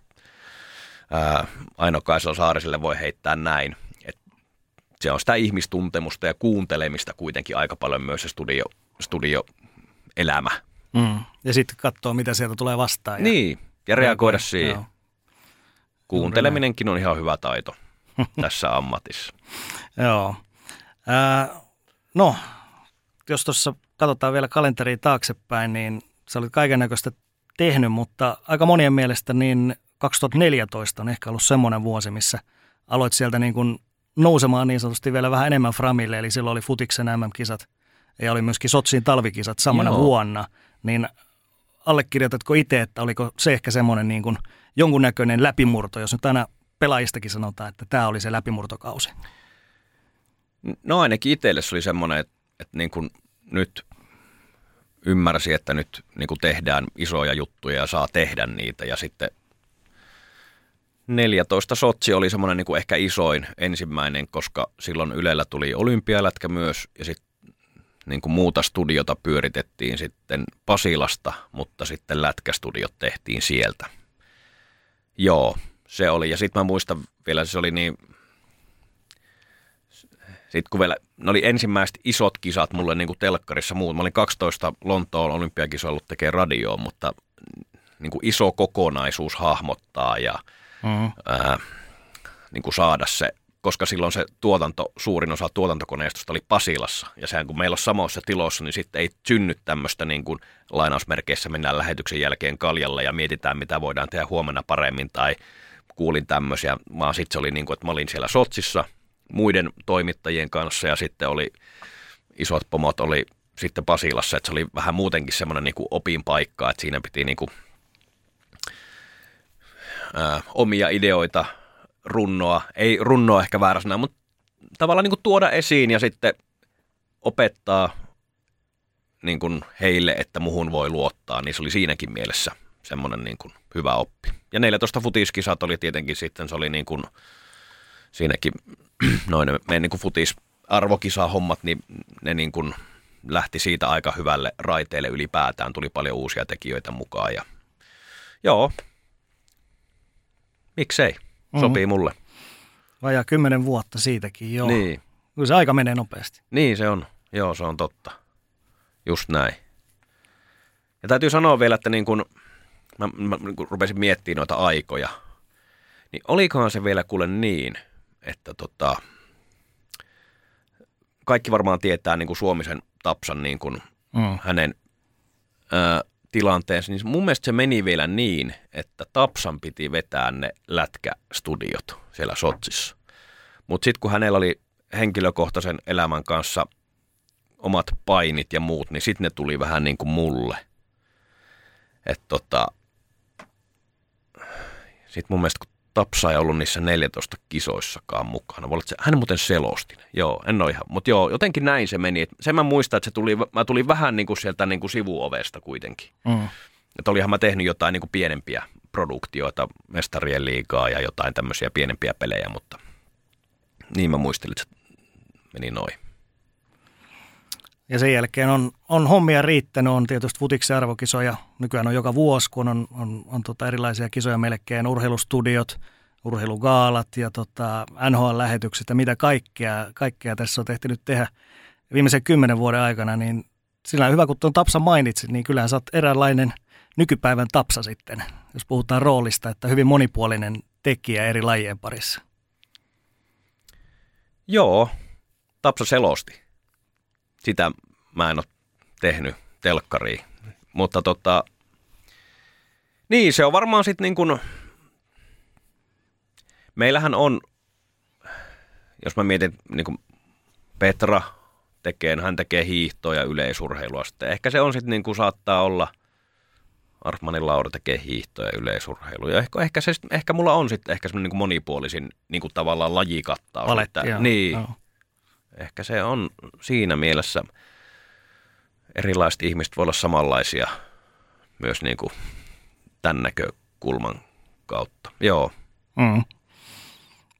ää, Aino Kaisala Saariselle voi heittää näin. Et se on sitä ihmistuntemusta ja kuuntelemista kuitenkin aika paljon myös se studio, studioelämä. Mm. Ja sitten katsoa, mitä sieltä tulee vastaan. Ja niin, ja reagoida siihen. Joo. Kuunteleminenkin on ihan hyvä taito tässä ammatissa. Joo. Äh, no, jos tuossa katsotaan vielä kalenteriin taaksepäin, niin se oli kaiken näköistä tehnyt, mutta aika monien mielestä niin 2014 on ehkä ollut semmoinen vuosi, missä aloit sieltä niin kuin nousemaan niin sanotusti vielä vähän enemmän framille, eli silloin oli Futiksen MM-kisat ja oli myöskin Sotsiin talvikisat samana Joo. vuonna, niin allekirjoitatko itse, että oliko se ehkä semmoinen niin kuin jonkunnäköinen läpimurto, jos nyt aina pelaajistakin sanotaan, että tämä oli se läpimurtokausi? No ainakin itselle se oli semmoinen, että, että niin kuin nyt ymmärsi, että nyt niin kuin tehdään isoja juttuja ja saa tehdä niitä. Ja sitten 14 Sotsi oli semmoinen niin kuin ehkä isoin ensimmäinen, koska silloin Ylellä tuli olympialätkä myös ja sitten niin kuin muuta studiota pyöritettiin sitten Pasilasta, mutta sitten lätkästudiot tehtiin sieltä. Joo, se oli. Ja sitten mä muistan vielä, se oli niin sitten kun vielä, ne oli ensimmäiset isot kisat mulle niin kuin telkkarissa muut. Mä olin 12 Lontoon olympiakisoilla ollut tekee radioon, mutta niin kuin iso kokonaisuus hahmottaa ja mm-hmm. ää, niin kuin saada se, koska silloin se tuotanto, suurin osa tuotantokoneistosta oli Pasilassa. Ja sehän kun meillä on samoissa tiloissa, niin sitten ei synny tämmöistä niin kuin lainausmerkeissä mennään lähetyksen jälkeen kaljalle ja mietitään, mitä voidaan tehdä huomenna paremmin tai kuulin tämmöisiä, vaan sitten se oli niin kuin, että mä olin siellä Sotsissa – muiden toimittajien kanssa ja sitten oli isot pomot oli sitten Pasilassa, että se oli vähän muutenkin semmoinen niin kuin opin paikka, että siinä piti niin kuin, ää, omia ideoita runnoa, ei runnoa ehkä väärä sana, mutta tavallaan niin kuin tuoda esiin ja sitten opettaa niin kuin heille, että muhun voi luottaa, niin se oli siinäkin mielessä semmoinen niin kuin hyvä oppi. Ja 14 futiskisat oli tietenkin sitten, se oli niin kuin, siinäkin noin meidän niin futis arvokisa-hommat, niin ne niin kuin lähti siitä aika hyvälle raiteelle ylipäätään. Tuli paljon uusia tekijöitä mukaan ja joo, miksei, mm-hmm. sopii mulle. Vajaa kymmenen vuotta siitäkin, joo. Niin. Kyllä se aika menee nopeasti. Niin se on, joo se on totta. Just näin. Ja täytyy sanoa vielä, että niin kun, mä, mä, mä kun rupesin miettimään noita aikoja, niin olikohan se vielä kuule niin – että tota, kaikki varmaan tietää niin kuin Suomisen Tapsan niin kuin mm. hänen ö, tilanteensa, niin mun mielestä se meni vielä niin, että Tapsan piti vetää ne lätkästudiot siellä Sotsissa. Mutta sitten kun hänellä oli henkilökohtaisen elämän kanssa omat painit ja muut, niin sitten ne tuli vähän niin kuin mulle. Että tota, sitten mun mielestä kun Tapsa ei ollut niissä 14 kisoissakaan mukana. Hän muuten selosti. Joo, en ole ihan. Mutta joo, jotenkin näin se meni. Sen mä muistan, että se tuli, mä tulin vähän niin kuin sieltä niin kuin sivuovesta kuitenkin. Mm. Että olihan mä tehnyt jotain niin kuin pienempiä produktioita, mestarien liikaa ja jotain tämmöisiä pienempiä pelejä, mutta niin mä muistelin, että se meni noin. Ja sen jälkeen on, on hommia riittänyt, on tietysti futiksen arvokisoja, nykyään on joka vuosi, kun on, on, on tota erilaisia kisoja melkein, urheilustudiot, urheilugaalat ja tota NHL-lähetykset ja mitä kaikkea, kaikkea tässä on tehty nyt tehdä viimeisen kymmenen vuoden aikana, niin sillä on hyvä, kun tuon Tapsa mainitsit, niin kyllähän sä oot eräänlainen nykypäivän Tapsa sitten, jos puhutaan roolista, että hyvin monipuolinen tekijä eri lajien parissa. Joo, Tapsa selosti sitä mä en ole tehnyt telkkariin. Mutta tota, niin se on varmaan sitten niin kuin, meillähän on, jos mä mietin niin kuin Petra tekee, hän tekee hiihtoa ja yleisurheilua sitten. Ehkä se on sitten niin kuin saattaa olla, Artmanin Laura tekee hiihtoa ja yleisurheilua. Ja ehkä, ehkä, se, ehkä mulla on sitten ehkä semmoinen niin monipuolisin niin kuin tavallaan lajikattaus. Valetti, että, niin, joo ehkä se on siinä mielessä, erilaiset ihmiset voi olla samanlaisia myös niin kuin tämän näkökulman kautta. Joo. Mm.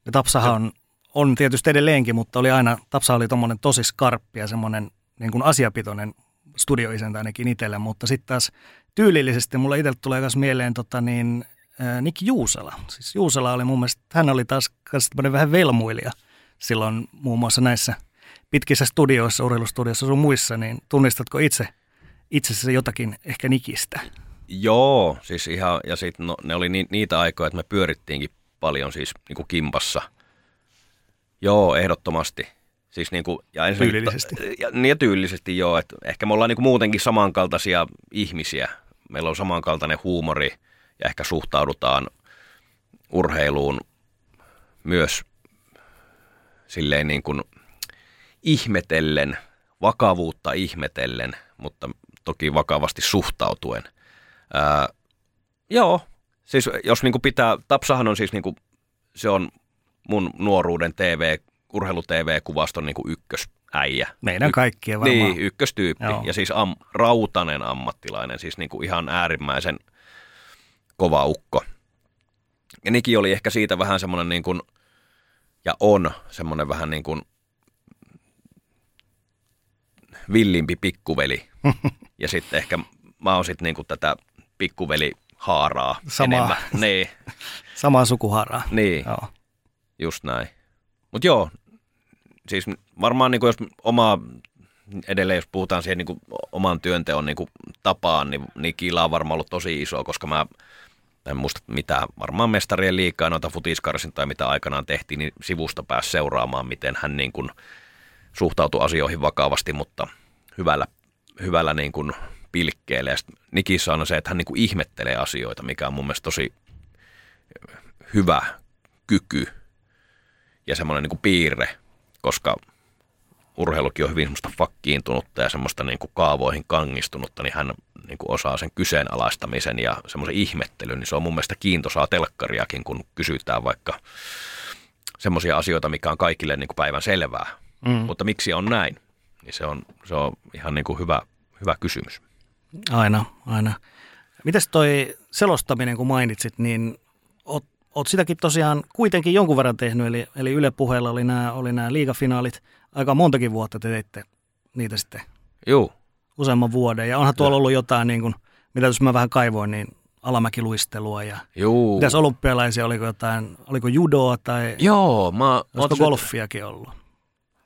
Ja Tapsahan on, on tietysti edelleenkin, mutta oli aina, Tapsa oli tuommoinen tosi skarppi ja semmoinen niin kuin asiapitoinen studioisäntä ainakin itselle, mutta sitten taas tyylillisesti mulle itselle tulee myös mieleen tota niin, äh, Nick Juusala. Siis Juusala oli mun mielestä, hän oli taas vähän velmuilija silloin muun muassa näissä – pitkissä studioissa, urheilustudioissa sun muissa, niin tunnistatko itse itsessä jotakin ehkä nikistä? Joo, siis ihan, ja sitten no, ne oli ni, niitä aikoja, että me pyörittiinkin paljon siis niin kuin kimpassa. Joo, ehdottomasti. Siis niin kuin, ja tyylillisesti. Ja, niin ja tyylillisesti joo, että ehkä me ollaan niin kuin muutenkin samankaltaisia ihmisiä. Meillä on samankaltainen huumori ja ehkä suhtaudutaan urheiluun myös silleen niin kuin – ihmetellen, vakavuutta ihmetellen, mutta toki vakavasti suhtautuen. Ää, joo, siis jos niinku pitää, Tapsahan on siis niinku, se on mun nuoruuden TV, urheilu-TV-kuvaston niinku ykkösäijä. Meidän kaikkien varmaan. Niin, ykköstyyppi. Joo. Ja siis am, rautanen ammattilainen, siis niinku ihan äärimmäisen kova ukko. Ja Niki oli ehkä siitä vähän semmoinen niin kuin, ja on semmoinen vähän niin kuin villimpi pikkuveli. ja sitten ehkä mä oon sitten niinku tätä pikkuveli haaraa Samaa, enemmän. Niin. Samaa sukuhaaraa. Niin, joo. just näin. Mutta joo, siis varmaan niinku jos omaa, edelleen jos puhutaan siihen niinku oman työnteon niinku tapaan, niin, niin Kiila on varmaan ollut tosi iso, koska mä en muista mitä, varmaan mestarien liikaa noita futiskarsin tai mitä aikanaan tehtiin, niin sivusta pääsi seuraamaan, miten hän niin kuin suhtautui asioihin vakavasti, mutta hyvällä, hyvällä niin kuin pilkkeellä. Ja Nikissä on se, että hän niin kuin ihmettelee asioita, mikä on mun mielestä tosi hyvä kyky ja semmoinen niin kuin piirre, koska urheilukin on hyvin semmoista fakkiintunutta ja semmoista niin kuin kaavoihin kangistunutta, niin hän niin kuin osaa sen kyseenalaistamisen ja semmoisen ihmettelyn, niin se on mun mielestä kiintosaa telkkariakin, kun kysytään vaikka semmoisia asioita, mikä on kaikille niin kuin päivän selvää. Mm. Mutta miksi on näin? Niin se on, se on ihan niin kuin hyvä, hyvä kysymys. Aina, aina. Mites toi selostaminen, kun mainitsit, niin oot, oot sitäkin tosiaan kuitenkin jonkun verran tehnyt, eli, eli Yle Puheella oli nämä, oli nämä liigafinaalit. Aika montakin vuotta te teitte niitä sitten. Joo. Useamman vuoden. Ja onhan tuolla ollut jotain, niin kuin, mitä jos mä vähän kaivoin, niin alamäkiluistelua ja Juu. mitäs olympialaisia, oliko jotain, oliko judoa tai Joo, mä, olisiko golfiakin ollut?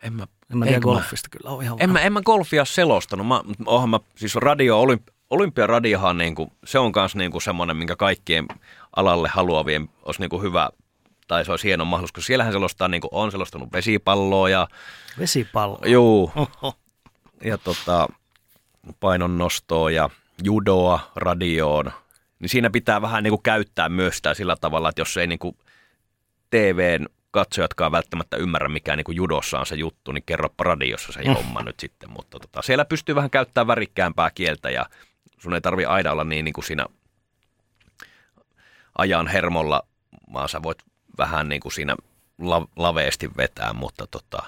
En mä, en mä tiedä golfista mä, kyllä, on ihan en mä, en mä golfia selostanut, mä, oonhan mä, siis radio, olymp, olympiaradiohan niinku, se on myös niinku semmoinen, minkä kaikkien alalle haluavien olisi niinku hyvä, tai se olisi hieno mahdollisuus, koska siellähän selostaa, niinku, on selostanut vesipalloa ja... Vesipalloa? Juu. Oho. Ja tota, painonnostoa ja judoa radioon, niin siinä pitää vähän niinku käyttää myös sitä sillä tavalla, että jos ei niinku TVn katsojatkaan välttämättä ymmärrä, mikä niin kuin judossa on se juttu, niin kerropa radiossa se mm. homma nyt sitten. Mutta tota, siellä pystyy vähän käyttämään värikkäämpää kieltä ja sun ei tarvi aina olla niin, niin kuin siinä ajan hermolla, vaan sä voit vähän niin kuin siinä la, laveesti vetää, mutta tota.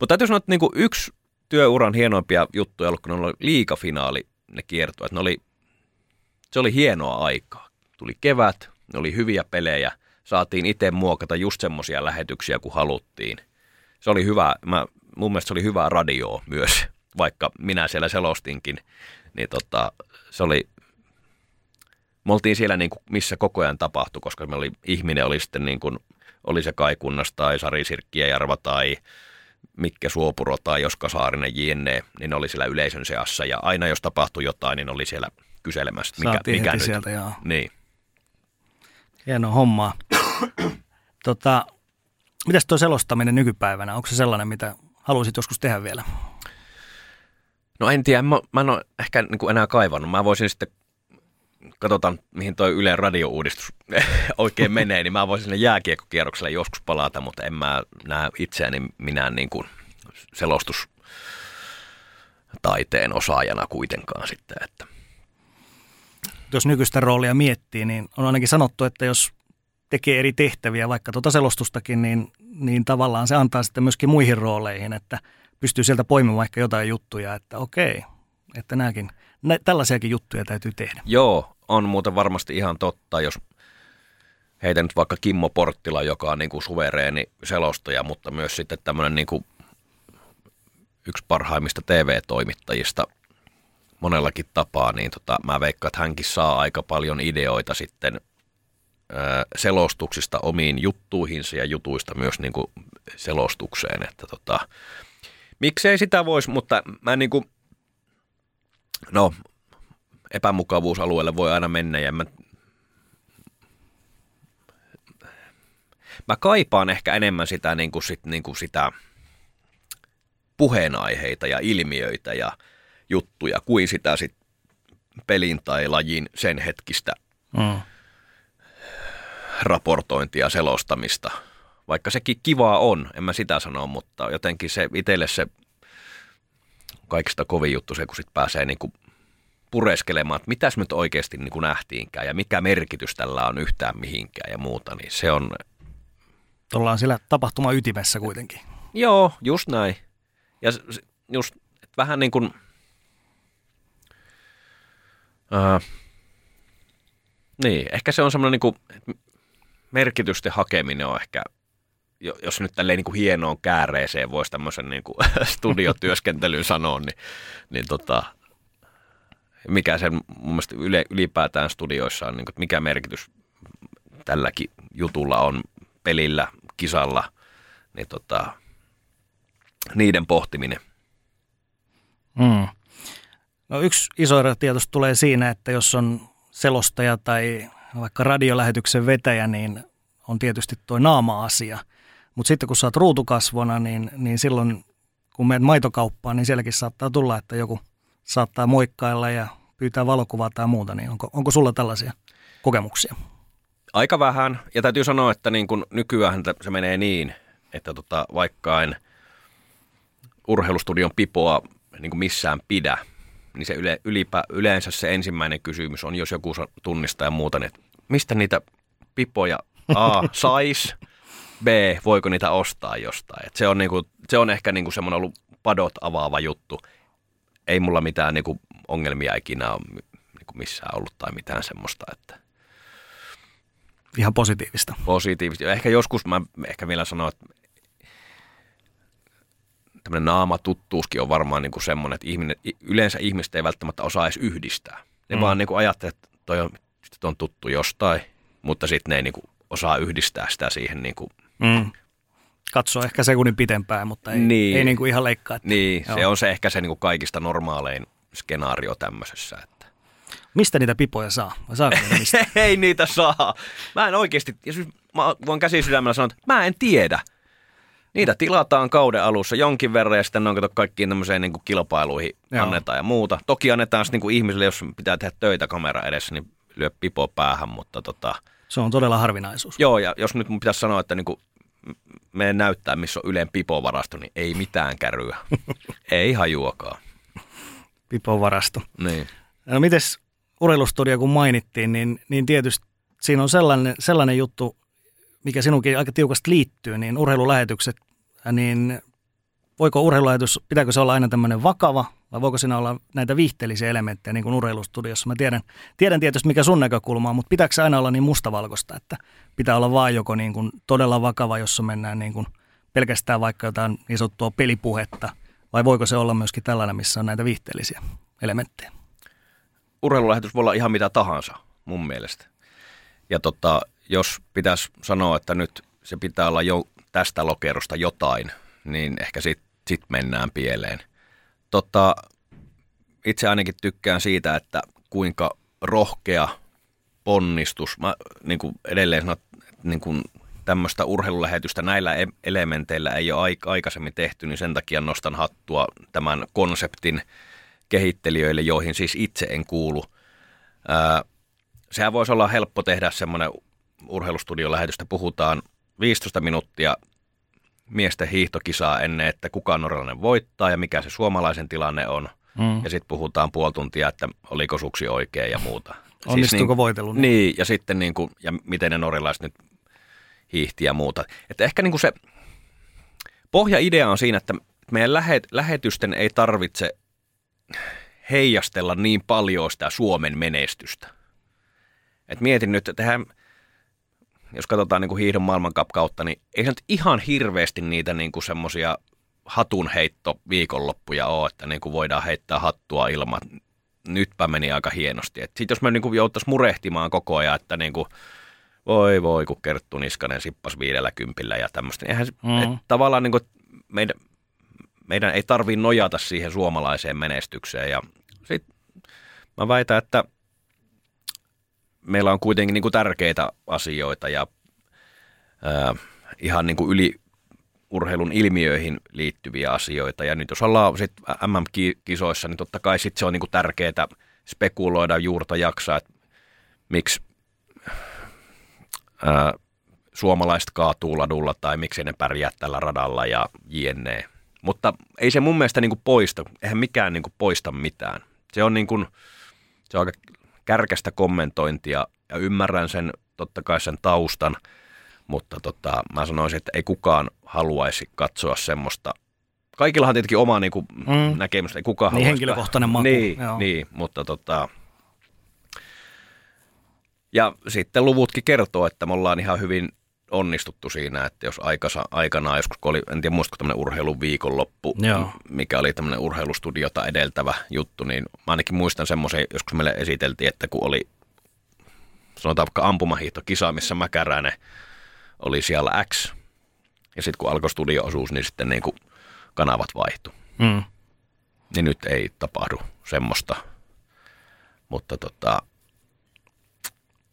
Mutta täytyy sanoa, että niin kuin yksi työuran hienoimpia juttuja ollut, kun ne oli liikafinaali, ne kiertueet, ne oli, se oli hienoa aikaa. Tuli kevät, ne oli hyviä pelejä, saatiin itse muokata just semmoisia lähetyksiä kuin haluttiin. Se oli hyvä, mä, mun mielestä se oli hyvää radioa myös, vaikka minä siellä selostinkin, niin tota, se oli, me oltiin siellä niin kuin, missä koko ajan tapahtui, koska me oli, ihminen oli sitten niin kuin, oli se Kaikunnas tai Sari Sirkkiäjärva tai Mikke Suopuro tai Joska Saarinen jne, niin ne oli siellä yleisön seassa ja aina jos tapahtui jotain, niin oli siellä kyselemässä, mikä, mikä nyt. sieltä, joo. Niin. Hienoa hommaa. tota, mitäs tuo selostaminen nykypäivänä? Onko se sellainen, mitä haluaisit joskus tehdä vielä? No en tiedä, mä, mä en ole ehkä niin kuin enää kaivannut. Mä voisin sitten, katsotaan mihin toi Yle radio-uudistus oikein menee, niin mä voisin sinne jääkiekkokierrokselle joskus palata, mutta en mä näe itseäni minä niin kuin selostustaiteen osaajana kuitenkaan sitten. Että. Jos nykyistä roolia miettii, niin on ainakin sanottu, että jos tekee eri tehtäviä, vaikka tuota selostustakin, niin, niin tavallaan se antaa sitten myöskin muihin rooleihin, että pystyy sieltä poimimaan vaikka jotain juttuja, että okei, että nämäkin, nä, tällaisiakin juttuja täytyy tehdä. Joo, on muuten varmasti ihan totta, jos heitä nyt vaikka Kimmo Porttila, joka on niin kuin suvereeni selostaja, mutta myös sitten tämmöinen niin kuin yksi parhaimmista TV-toimittajista monellakin tapaa, niin tota, mä veikkaan, että hänkin saa aika paljon ideoita sitten selostuksista omiin juttuihinsa ja jutuista myös niin kuin selostukseen. Että tota, miksei sitä voisi, mutta mä niin kuin, no epämukavuusalueelle voi aina mennä ja mä, mä kaipaan ehkä enemmän sitä, niin kuin sit, niin kuin sitä puheenaiheita ja ilmiöitä ja juttuja kuin sitä sit pelin tai lajin sen hetkistä mm raportointia, selostamista. Vaikka sekin kivaa on, en mä sitä sano, mutta jotenkin se itselle se kaikista kovin juttu se, kun sit pääsee niinku pureskelemaan, että mitäs nyt oikeasti niinku nähtiinkään ja mikä merkitys tällä on yhtään mihinkään ja muuta, niin se on... Ollaan siellä tapahtuma ytimessä kuitenkin. Joo, just näin. Ja just vähän niin kuin... Uh, niin, ehkä se on semmoinen niin kuin, merkitysten hakeminen on ehkä, jos nyt tälleen niin kuin hienoon kääreeseen voisi tämmöisen niin kuin studiotyöskentelyn sanoa, niin, niin tota, mikä sen mun mielestä yle, ylipäätään studioissa on, niin kuin, mikä merkitys tälläkin jutulla on pelillä, kisalla, niin tota, niiden pohtiminen. Mm. No yksi iso tietysti tulee siinä, että jos on selostaja tai vaikka radiolähetyksen vetäjä, niin on tietysti tuo naama-asia. Mutta sitten kun sä oot ruutukasvona, niin, niin silloin kun menet maitokauppaan, niin sielläkin saattaa tulla, että joku saattaa moikkailla ja pyytää valokuvaa tai muuta. Niin onko, onko sulla tällaisia kokemuksia? Aika vähän. Ja täytyy sanoa, että niin kun nykyään se menee niin, että tota, vaikka en urheilustudion pipoa niin missään pidä, niin se yle, ylipä, yleensä se ensimmäinen kysymys on, jos joku tunnistaa ja muuta, niin että mistä niitä pipoja A sais, B voiko niitä ostaa jostain. Et se, on niinku, se on ehkä niinku semmoinen ollut padot avaava juttu. Ei mulla mitään niinku ongelmia ikinä ole niinku missään ollut tai mitään semmoista, että Ihan positiivista. Positiivista. Ehkä joskus mä ehkä vielä sanon, että tämmöinen naamatuttuuskin on varmaan niin kuin semmoinen, että ihminen, yleensä ihmiset ei välttämättä osaa edes yhdistää. Ne mm. vaan niin kuin ajattelee, että toi on, on tuttu jostain, mutta sitten ne ei niin kuin osaa yhdistää sitä siihen niin kuin mm. Katsoo ehkä sekunnin pitempään, mutta ei, niin, ei niin kuin ihan leikkaa. Että, niin, joo. se on se ehkä se niin kuin kaikista normaalein skenaario tämmöisessä. Että. Mistä niitä pipoja saa? Vai niitä mistä? ei niitä saa. Mä en oikeasti, jos mä voin käsi sydämellä sanoa, että mä en tiedä. Niitä tilataan kauden alussa jonkin verran ja sitten on kato kaikkiin tämmöiseen niin kuin kilpailuihin Joo. annetaan ja muuta. Toki annetaan sitten niin ihmisille, jos pitää tehdä töitä kamera edessä, niin lyö pipo päähän, mutta tota... Se on todella harvinaisuus. Joo, ja jos nyt mun pitäisi sanoa, että niin kuin me näyttää, missä on Ylen pipovarasto, niin ei mitään kärryä. ei hajuakaan. Pipovarasto. Niin. No mites urheilustudio kun mainittiin, niin, niin tietysti siinä on sellainen, sellainen juttu, mikä sinunkin aika tiukasti liittyy, niin urheilulähetykset, niin voiko urheilulähetys, pitääkö se olla aina tämmöinen vakava vai voiko siinä olla näitä viihteellisiä elementtejä niin kuin urheilustudiossa? Mä tiedän, tiedän tietysti mikä sun näkökulma on, mutta pitääkö se aina olla niin mustavalkoista, että pitää olla vaan joko niin kuin todella vakava, jossa mennään niin kuin pelkästään vaikka jotain niin sanottua pelipuhetta, vai voiko se olla myöskin tällainen, missä on näitä viihteellisiä elementtejä? Urheilulähetys voi olla ihan mitä tahansa, mun mielestä. Ja tota, jos pitäisi sanoa, että nyt se pitää olla jo tästä lokerosta jotain, niin ehkä sitten sit mennään pieleen. Tota, itse ainakin tykkään siitä, että kuinka rohkea ponnistus, mä niin kuin edelleen sanon, niin kuin tämmöistä urheilulähetystä näillä e- elementeillä ei ole aikaisemmin tehty, niin sen takia nostan hattua tämän konseptin kehittelijöille, joihin siis itse en kuulu. Ää, sehän voisi olla helppo tehdä semmoinen urheilustudiolähetystä, puhutaan 15 minuuttia miesten hiihtokisaa ennen, että kuka norjalainen voittaa ja mikä se suomalaisen tilanne on. Mm. Ja sitten puhutaan puoli tuntia, että oliko suksi oikein ja muuta. Onnistuuko siis niin, voitelu? Niin, niin ja sitten niin kuin, ja miten ne norjalaiset nyt hiihti ja muuta. Että ehkä niin kuin se pohjaidea on siinä, että meidän lähet, lähetysten ei tarvitse heijastella niin paljon sitä Suomen menestystä. Et mietin nyt, että tehdään, jos katsotaan niin kuin hiihdon maailmankap kautta, niin ei se nyt ihan hirveästi niitä niin kuin semmoisia hatunheitto viikonloppuja ole, että niin kuin voidaan heittää hattua ilman. Nytpä meni aika hienosti. Sitten jos me niin jouttaisiin murehtimaan koko ajan, että niin kuin, voi voi, kun Kerttu Niskanen sippas viidellä kympillä ja tämmöistä. Niin eihän, mm. et, tavallaan niin kuin meidän, meidän ei tarvii nojata siihen suomalaiseen menestykseen. Ja sit mä väitän, että meillä on kuitenkin niin kuin tärkeitä asioita ja ää, ihan niin kuin yli urheilun ilmiöihin liittyviä asioita. Ja nyt jos ollaan sit MM-kisoissa, niin totta kai sit se on niin kuin tärkeää spekuloida juurta jaksaa, että miksi ää, suomalaiset kaatuu ladulla tai miksi ne pärjää tällä radalla ja jne. Mutta ei se mun mielestä niin kuin poista, eihän mikään niin kuin poista mitään. Se on, niin kuin, se on aika kärkästä kommentointia ja ymmärrän sen totta kai sen taustan, mutta tota, mä sanoisin, että ei kukaan haluaisi katsoa semmoista. Kaikillahan tietenkin oma niin kuin, mm. näkemys, ei kukaan niin henkilökohtainen maku. Niin, niin, mutta tota, ja sitten luvutkin kertoo, että me ollaan ihan hyvin onnistuttu siinä, että jos aikasa, aikanaan joskus, kun oli, en tiedä muistatko tämmöinen urheilun viikonloppu, Joo. mikä oli tämmöinen urheilustudiota edeltävä juttu, niin mä ainakin muistan semmoisen, joskus meille esiteltiin, että kun oli sanotaan vaikka ampumahiihtokisa, missä Mäkäräinen oli siellä X, ja sitten kun alkoi studio-osuus, niin sitten niin kuin kanavat vaihtui. Mm. Niin nyt ei tapahdu semmoista. Mutta tota,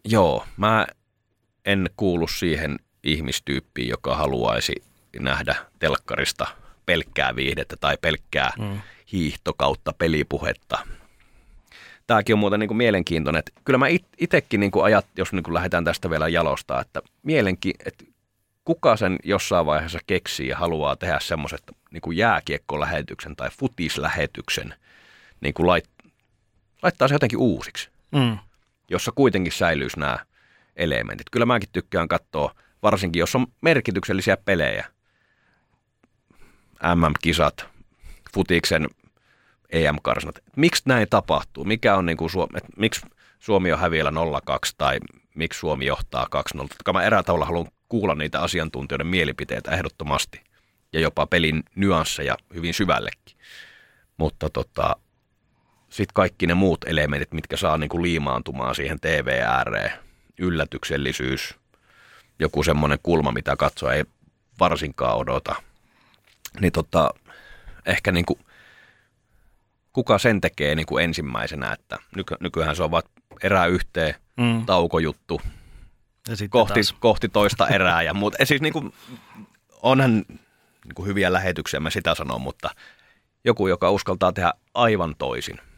Joo, mä en kuulu siihen ihmistyyppiin, joka haluaisi nähdä telkkarista pelkkää viihdettä tai pelkkää mm. hiihto kautta pelipuhetta. Tämäkin on muuten niin kuin mielenkiintoinen. Että kyllä mä itsekin niin ajat, jos niin kuin lähdetään tästä vielä jalostaa, että, mielenki, että kuka sen jossain vaiheessa keksii ja haluaa tehdä semmoiset niin jääkiekkolähetyksen tai futislähetyksen, niin kuin lait, laittaa se jotenkin uusiksi. Mm jossa kuitenkin säilyisi nämä elementit. Kyllä mäkin tykkään katsoa, varsinkin jos on merkityksellisiä pelejä. MM-kisat, futiksen EM-karsinat. Miksi näin tapahtuu? Mikä on niin kuin Suomi, että miksi Suomi on häviöllä 0-2 tai miksi Suomi johtaa 2-0? Mä erää tavalla haluan kuulla niitä asiantuntijoiden mielipiteitä ehdottomasti ja jopa pelin nyansseja hyvin syvällekin. Mutta tota, sitten kaikki ne muut elementit, mitkä saa niin kuin liimaantumaan siihen TV ääreen, yllätyksellisyys, joku semmoinen kulma, mitä katsoa ei varsinkaan odota, niin tota, ehkä niin kuin, kuka sen tekee niin kuin ensimmäisenä, että nyky, nykyään se on vaan erää yhteen, mm. taukojuttu, ja kohti, kohti toista erää ja muuta. Siis niin kuin, onhan niin kuin hyviä lähetyksiä, mä sitä sanon, mutta joku, joka uskaltaa tehdä aivan toisin –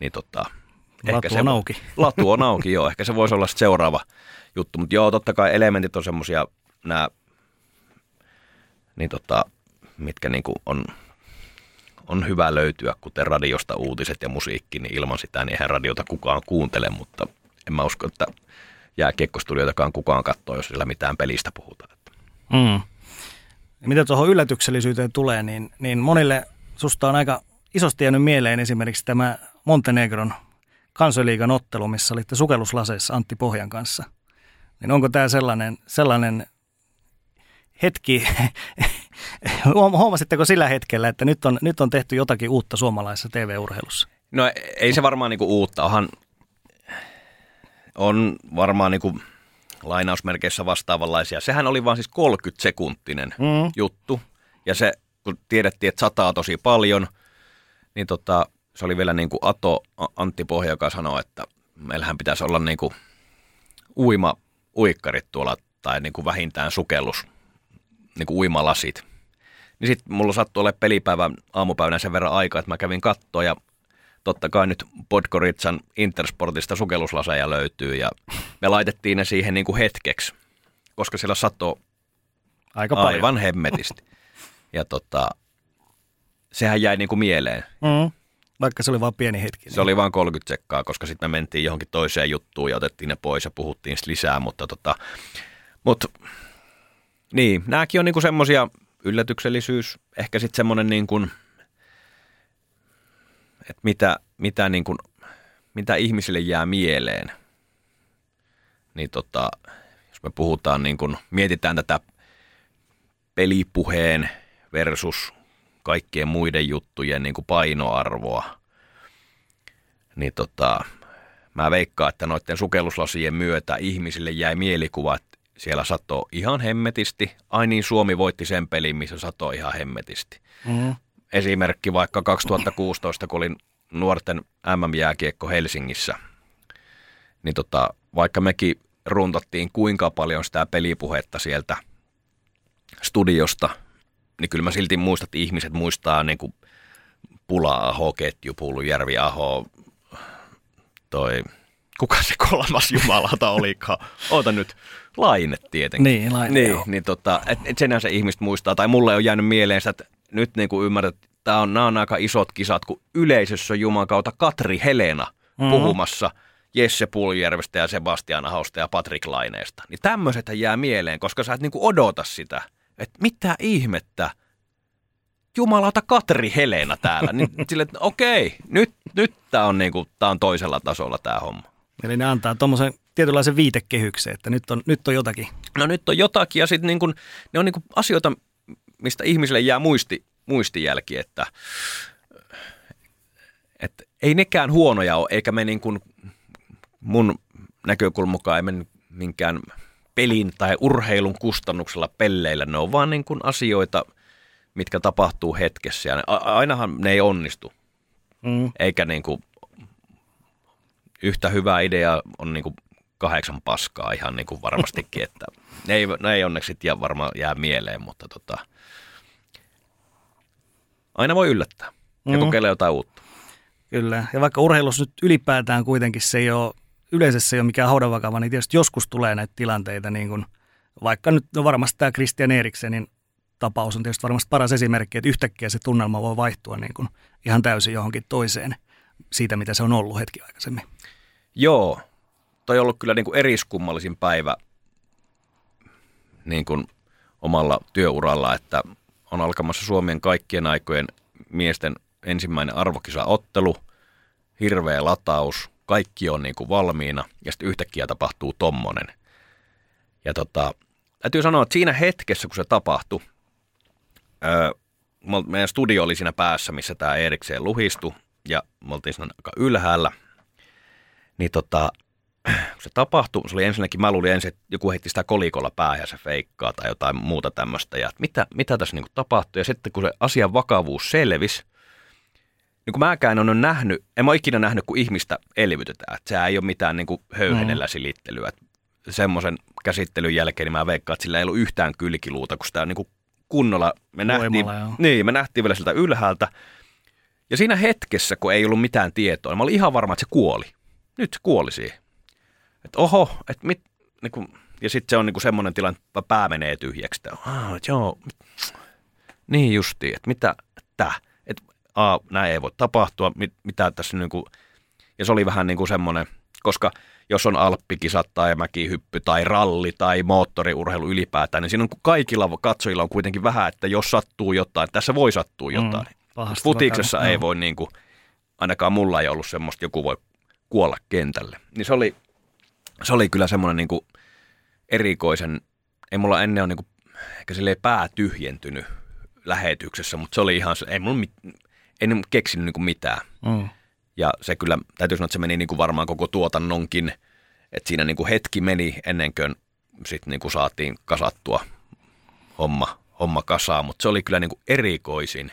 niin tota, latu ehkä on se, auki. Latu on auki, joo. Ehkä se voisi olla seuraava juttu. Mutta joo, totta kai elementit on semmoisia, nämä, niin tota, mitkä niinku on, on hyvä löytyä, kuten radiosta uutiset ja musiikki, niin ilman sitä niin eihän radiota kukaan kuuntele, mutta en mä usko, että jääkiekkostudioitakaan kukaan katsoo, jos sillä mitään pelistä puhutaan. Mm. Mitä tuohon yllätyksellisyyteen tulee, niin, niin monille susta on aika isosti jäänyt mieleen esimerkiksi tämä Montenegron kansoliigan ottelu, missä olitte sukelluslaseissa Antti Pohjan kanssa. Niin onko tämä sellainen, sellainen hetki, huomasitteko sillä hetkellä, että nyt on, nyt on tehty jotakin uutta suomalaisessa TV-urheilussa? No ei se varmaan niinku uutta, onhan on varmaan niinku lainausmerkeissä vastaavanlaisia. Sehän oli vaan siis 30 sekuntinen mm. juttu. Ja se, kun tiedettiin, että sataa tosi paljon, niin tota, se oli vielä niin kuin Ato Antti Pohja, joka sanoi, että meillähän pitäisi olla niin kuin uima uikkarit tuolla, tai niin kuin vähintään sukellus, niin kuin uimalasit. Niin sitten mulla sattui olla pelipäivän aamupäivänä sen verran aikaa, että mä kävin kattoon ja totta kai nyt Podgoritsan Intersportista sukelluslaseja löytyy ja me laitettiin ne siihen niin kuin hetkeksi, koska siellä sato Aika paljon. aivan hemmetisti. Ja tota, sehän jäi niin kuin mieleen. Mm. Vaikka se oli vain pieni hetki. Niin. Se oli vain 30 sekkaa, koska sitten me mentiin johonkin toiseen juttuun ja otettiin ne pois ja puhuttiin lisää, mutta tota, mut, niin, nämäkin on niinku semmoisia yllätyksellisyys, ehkä sitten semmoinen niin kuin, että mitä, mitä, niin kuin, mitä ihmisille jää mieleen. Niin tota, jos me puhutaan niin kuin, mietitään tätä pelipuheen versus kaikkien muiden juttujen niin kuin painoarvoa, niin tota, mä veikkaan, että noiden sukelluslasien myötä ihmisille jäi mielikuva, että siellä sato ihan hemmetisti. Ai niin, Suomi voitti sen pelin, missä sato ihan hemmetisti. Mm. Esimerkki vaikka 2016, kun olin nuorten MM-jääkiekko Helsingissä, niin tota, vaikka mekin runtattiin kuinka paljon sitä pelipuhetta sieltä studiosta, niin kyllä mä silti muistan, että ihmiset muistaa niin kuin Pula-aho, Ketju, Järvi Aho, toi, kuka se kolmas jumalauta olikaan? Oota nyt, Laine tietenkin. Niin, Laine, niin, niin tota, et, et senhän se ihmiset muistaa, tai mulle on jäänyt mieleen sitä, että nyt niin kuin ymmärrät, että tää on, nämä on aika isot kisat, kun yleisössä on Juman kautta Katri Helena mm-hmm. puhumassa Jesse Puljärvestä ja Sebastian Ahosta ja Patrick Laineesta. Niin tämmöiset jää mieleen, koska sä et niin kuin odota sitä, että mitä ihmettä, jumalauta Katri Helena täällä. Niin sille, että okei, nyt, nyt tämä on, niinku, tää on toisella tasolla tämä homma. Eli ne antaa tuommoisen tietynlaisen viitekehyksen, että nyt on, nyt on jotakin. No nyt on jotakin ja sitten niin ne on niin asioita, mistä ihmisille jää muisti, muistijälki, että, että ei nekään huonoja ole, eikä me niin kuin mun näkökulman mukaan ei mene minkään pelin tai urheilun kustannuksella pelleillä. Ne on vaan niin kuin asioita, mitkä tapahtuu hetkessä ja ne, ainahan ne ei onnistu. Mm. Eikä niin kuin yhtä hyvää idea on niin kuin kahdeksan paskaa ihan niin kuin varmastikin, että ne ei, ne ei onneksi ja varmaan jää mieleen, mutta tota, aina voi yllättää ja mm-hmm. kokeilla jotain uutta. Kyllä, ja vaikka urheilussa nyt ylipäätään kuitenkin se ei ole, yleensä se ei ole mikään haudanvakava, niin tietysti joskus tulee näitä tilanteita, niin kuin, vaikka nyt no varmasti tämä Christian Eriksenin tapaus on tietysti varmasti paras esimerkki, että yhtäkkiä se tunnelma voi vaihtua niin kuin ihan täysin johonkin toiseen siitä, mitä se on ollut hetki aikaisemmin. Joo, toi on ollut kyllä niin kuin eriskummallisin päivä niin kuin omalla työuralla, että on alkamassa Suomen kaikkien aikojen miesten ensimmäinen arvokisaottelu, hirveä lataus, kaikki on niin kuin valmiina ja sitten yhtäkkiä tapahtuu tommonen. Ja tota, täytyy sanoa, että siinä hetkessä, kun se tapahtui, öö, meidän studio oli siinä päässä, missä tämä erikseen luhistui ja me oltiin siinä aika ylhäällä. Niin tota, kun se tapahtui, se oli ensinnäkin, mä luulin ensin, että joku heitti sitä kolikolla päähän ja se feikkaa tai jotain muuta tämmöistä. Ja mitä, mitä tässä niin tapahtui. Ja sitten kun se asian vakavuus selvisi, niin kuin mäkään on nähnyt, en mä ole ikinä nähnyt, kun ihmistä elvytetään. Että sehän ei ole mitään niin höyhenellä mm. silittelyä. Semmoisen käsittelyn jälkeen niin mä veikkaan, että sillä ei ollut yhtään kylkiluuta, kun sitä niin kuin kunnolla, me nähtiin, niin, me nähtiin vielä siltä ylhäältä. Ja siinä hetkessä, kun ei ollut mitään tietoa, niin mä olin ihan varma, että se kuoli. Nyt se kuoli siihen. Että oho, että mit, niin kuin, ja sitten se on niin semmoinen tilanne, että pää menee tyhjäksi. Että, ah, joo, niin justiin, että mitä, että a, näin ei voi tapahtua, mit, mitä tässä niin kuin, ja se oli vähän niin kuin semmoinen, koska jos on alppikisat tai mäkihyppy tai ralli tai moottoriurheilu ylipäätään, niin siinä on kaikilla katsojilla on kuitenkin vähän, että jos sattuu jotain, tässä voi sattua jotain. Mm, Futiksessa ei voi niin kuin, ainakaan mulla ei ollut semmoista, joku voi kuolla kentälle. Niin se oli, se oli kyllä semmoinen niin kuin erikoisen, ei mulla ennen ole niin kuin, ehkä silleen pää tyhjentynyt lähetyksessä, mutta se oli ihan, ei mulla, en keksinyt niin kuin mitään. Mm. Ja se kyllä, täytyy sanoa, että se meni niin kuin varmaan koko tuotannonkin, että siinä niin kuin hetki meni ennen kuin sitten niin kuin saatiin kasattua homma, homma kasaan, mutta se oli kyllä niin kuin erikoisin.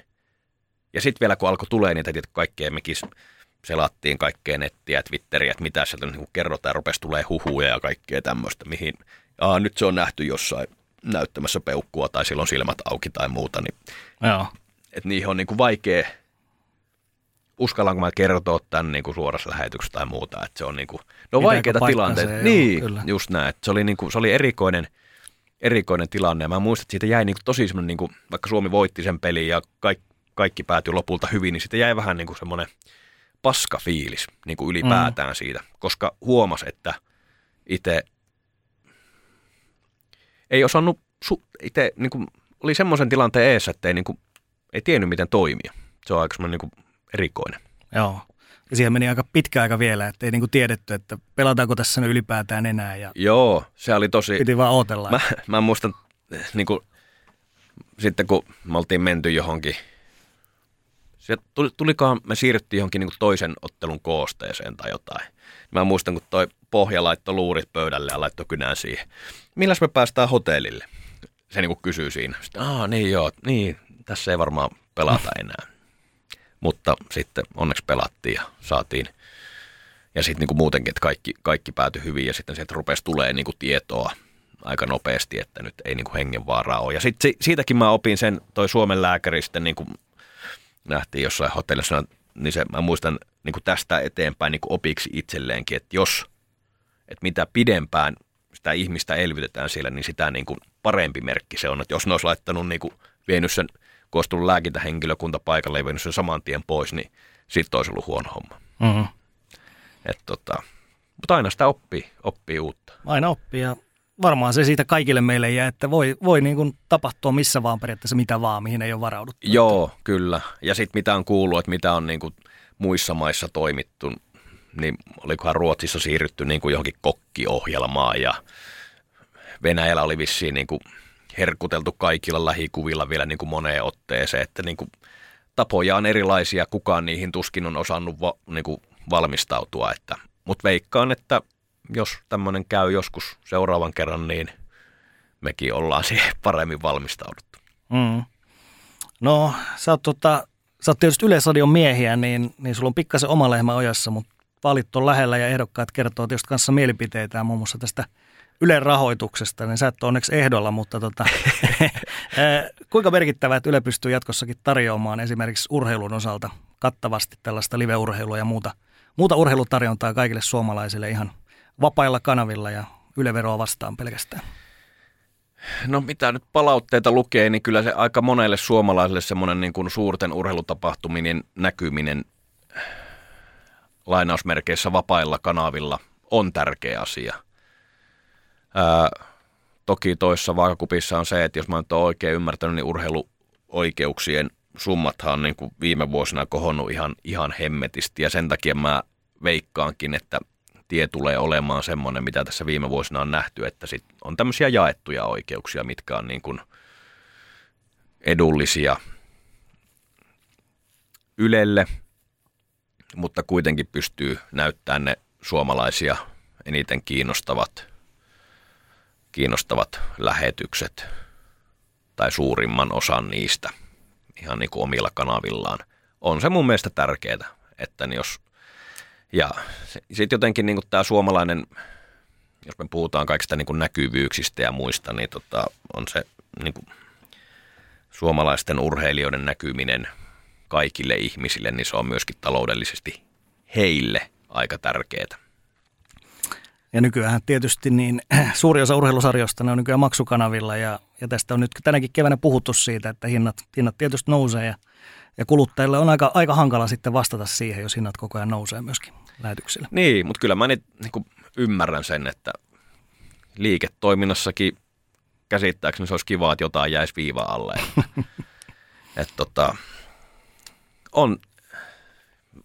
Ja sitten vielä kun alkoi tulee niitä, että kaikkea mekin selattiin kaikkea nettiä, Twitteriä, että mitä sieltä niin kerrotaan, rupesi tulee huhuja ja kaikkea tämmöistä, mihin Aa, nyt se on nähty jossain näyttämässä peukkua tai silloin silmät auki tai muuta, niin Joo. että niihin on niin kuin vaikea uskallanko mä kertoa tämän niin kuin suorassa lähetyksessä tai muuta, että se on niin kuin, no vaikeita tilanteita. Niin, kyllä. just näin, että se oli, niin kuin, se oli erikoinen, erikoinen tilanne ja mä muistan, että siitä jäi niin kuin tosi semmoinen, niin kuin, vaikka Suomi voitti sen pelin ja kaikki, kaikki päätyi lopulta hyvin, niin siitä jäi vähän niin kuin semmoinen paska fiilis niin kuin ylipäätään mm. siitä, koska huomas, että itse ei osannut, su, itse niin kuin, oli semmoisen tilanteen eessä, että ei, niin kuin, ei tiennyt miten toimia. Se on aika semmoinen niin kuin, erikoinen. Joo. Ja siihen meni aika pitkä aika vielä, että ei niinku tiedetty, että pelataanko tässä ylipäätään enää. Ja Joo, se oli tosi... Piti vaan odotella. Mä, mä muistan, niin kuin, sitten kun me oltiin menty johonkin, se tuli, tulikaan, me siirryttiin johonkin niin toisen ottelun koosteeseen tai jotain. Mä muistan, kun toi pohja laittoi luurit pöydälle ja laittoi kynään siihen. Milläs me päästään hotellille? Se niin kuin kysyy siinä. Sitten, Aa, niin joo, niin, tässä ei varmaan pelata enää. Mutta sitten onneksi pelattiin ja saatiin. Ja sitten niin kuin muutenkin, että kaikki, kaikki päätyi hyvin ja sitten sieltä rupesi tulee niin kuin tietoa aika nopeasti, että nyt ei niin kuin hengenvaaraa ole. Ja sitten siitäkin mä opin sen, toi Suomen lääkäri sitten niin nähtiin jossain hotellissa, niin se, mä muistan niin kuin tästä eteenpäin niin kuin opiksi itselleenkin, että jos, että mitä pidempään sitä ihmistä elvytetään siellä, niin sitä niin kuin parempi merkki se on. Että jos ne olisi laittanut, niin kuin, vienyt sen kun olisi tullut lääkintähenkilökunta paikalle ja vienyt sen saman tien pois, niin sitten olisi ollut huono homma. Mm-hmm. Et tota, mutta aina sitä oppii, oppii uutta. Aina oppii ja varmaan se siitä kaikille meille jää, että voi, voi niin kuin tapahtua missä vaan periaatteessa mitä vaan, mihin ei ole varauduttu. Joo, kyllä. Ja sitten mitä on kuullut, että mitä on niin kuin muissa maissa toimittu, niin olikohan Ruotsissa siirrytty niin kuin johonkin kokkiohjelmaan ja Venäjällä oli vissiin niin kuin herkuteltu kaikilla lähikuvilla vielä niin kuin moneen otteeseen, että niin kuin tapoja on erilaisia, kukaan niihin tuskin on osannut va, niin kuin valmistautua, että, mutta veikkaan, että jos tämmöinen käy joskus seuraavan kerran, niin mekin ollaan siihen paremmin valmistauduttu. Mm. No, sä oot, tota, sä oot tietysti Yleisradion miehiä, niin, niin sulla on pikkasen oma lehmä ojassa, mutta vaalit on lähellä ja ehdokkaat kertoo tietysti kanssa mielipiteitä muun muassa tästä – Ylen rahoituksesta, niin sä et ole onneksi ehdolla, mutta tota, kuinka merkittävää, että Yle pystyy jatkossakin tarjoamaan esimerkiksi urheilun osalta kattavasti tällaista live-urheilua ja muuta, muuta urheilutarjontaa kaikille suomalaisille ihan vapailla kanavilla ja Yle-veroa vastaan pelkästään? No mitä nyt palautteita lukee, niin kyllä se aika monelle suomalaiselle semmoinen niin kuin suurten urheilutapahtuminen näkyminen lainausmerkeissä vapailla kanavilla on tärkeä asia – Ää, toki toissa vaakakupissa on se, että jos mä nyt oikein ymmärtänyt, niin urheiluoikeuksien summathan on niin kuin viime vuosina kohonnut ihan, ihan hemmetisti. Ja sen takia mä veikkaankin, että tie tulee olemaan semmoinen, mitä tässä viime vuosina on nähty, että sit on tämmöisiä jaettuja oikeuksia, mitkä on niin kuin edullisia Ylelle, mutta kuitenkin pystyy näyttämään ne suomalaisia eniten kiinnostavat kiinnostavat lähetykset tai suurimman osan niistä ihan niin kuin omilla kanavillaan. On se mun mielestä tärkeää, että jos, ja sitten jotenkin niin tämä suomalainen, jos me puhutaan kaikista niin kuin näkyvyyksistä ja muista, niin tota, on se niin kuin suomalaisten urheilijoiden näkyminen kaikille ihmisille, niin se on myöskin taloudellisesti heille aika tärkeää. Ja nykyään tietysti niin suuri osa urheilusarjoista ne on nykyään maksukanavilla ja, ja tästä on nyt tänäkin keväänä puhuttu siitä, että hinnat, hinnat tietysti nousee ja, ja kuluttajille on aika, aika hankala sitten vastata siihen, jos hinnat koko ajan nousee myöskin. lähetyksillä. Niin, mutta kyllä mä niin, niin kuin ymmärrän sen, että liiketoiminnassakin käsittääkseni se olisi kiva, että jotain jäisi viiva alle. Et tota, on,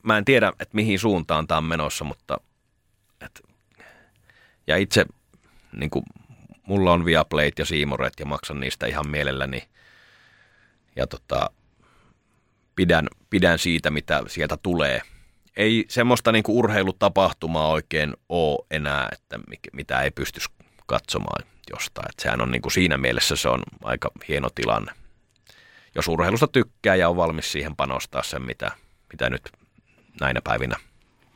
mä en tiedä, että mihin suuntaan tämä on menossa, mutta et, ja itse niin kuin, mulla on Viaplayt ja Siimoret ja maksan niistä ihan mielelläni. Ja tota, pidän, pidän siitä, mitä sieltä tulee. Ei semmoista niin kuin urheilutapahtumaa oikein ole enää, että mitä ei pystyisi katsomaan jostain. Että sehän on niin kuin siinä mielessä se on aika hieno tilanne. Jos urheilusta tykkää ja on valmis siihen panostaa sen, mitä, mitä nyt näinä päivinä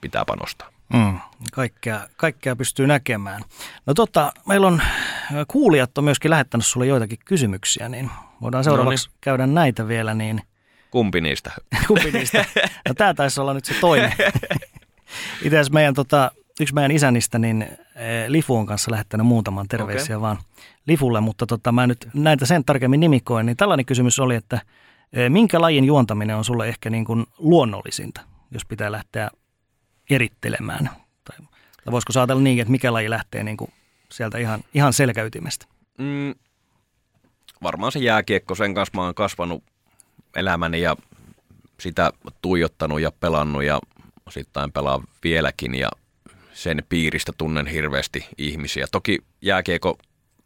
pitää panostaa. Mm, kaikkea, kaikkea pystyy näkemään. No tota, meillä on kuulijat on myöskin lähettänyt sulle joitakin kysymyksiä, niin voidaan seuraavaksi no niin. käydä näitä vielä. Niin... Kumpi niistä? Kumpi niistä? No tämä taisi olla nyt se toinen. Itse asiassa meidän, tota, yksi meidän isännistä, niin eh, Lifu on kanssa lähettänyt muutaman terveisiä okay. vaan Lifulle, mutta tota, mä nyt näitä sen tarkemmin nimikoin. Niin tällainen kysymys oli, että eh, minkä lajin juontaminen on sulle ehkä niin kuin luonnollisinta, jos pitää lähteä erittelemään? Tai, tai voisiko saatella niin, että mikä laji lähtee niin kuin sieltä ihan, ihan selkäytimestä? Mm, varmaan se jääkiekko, sen kanssa mä oon kasvanut elämäni ja sitä tuijottanut ja pelannut ja osittain pelaa vieläkin ja sen piiristä tunnen hirveästi ihmisiä. Toki jääkiekko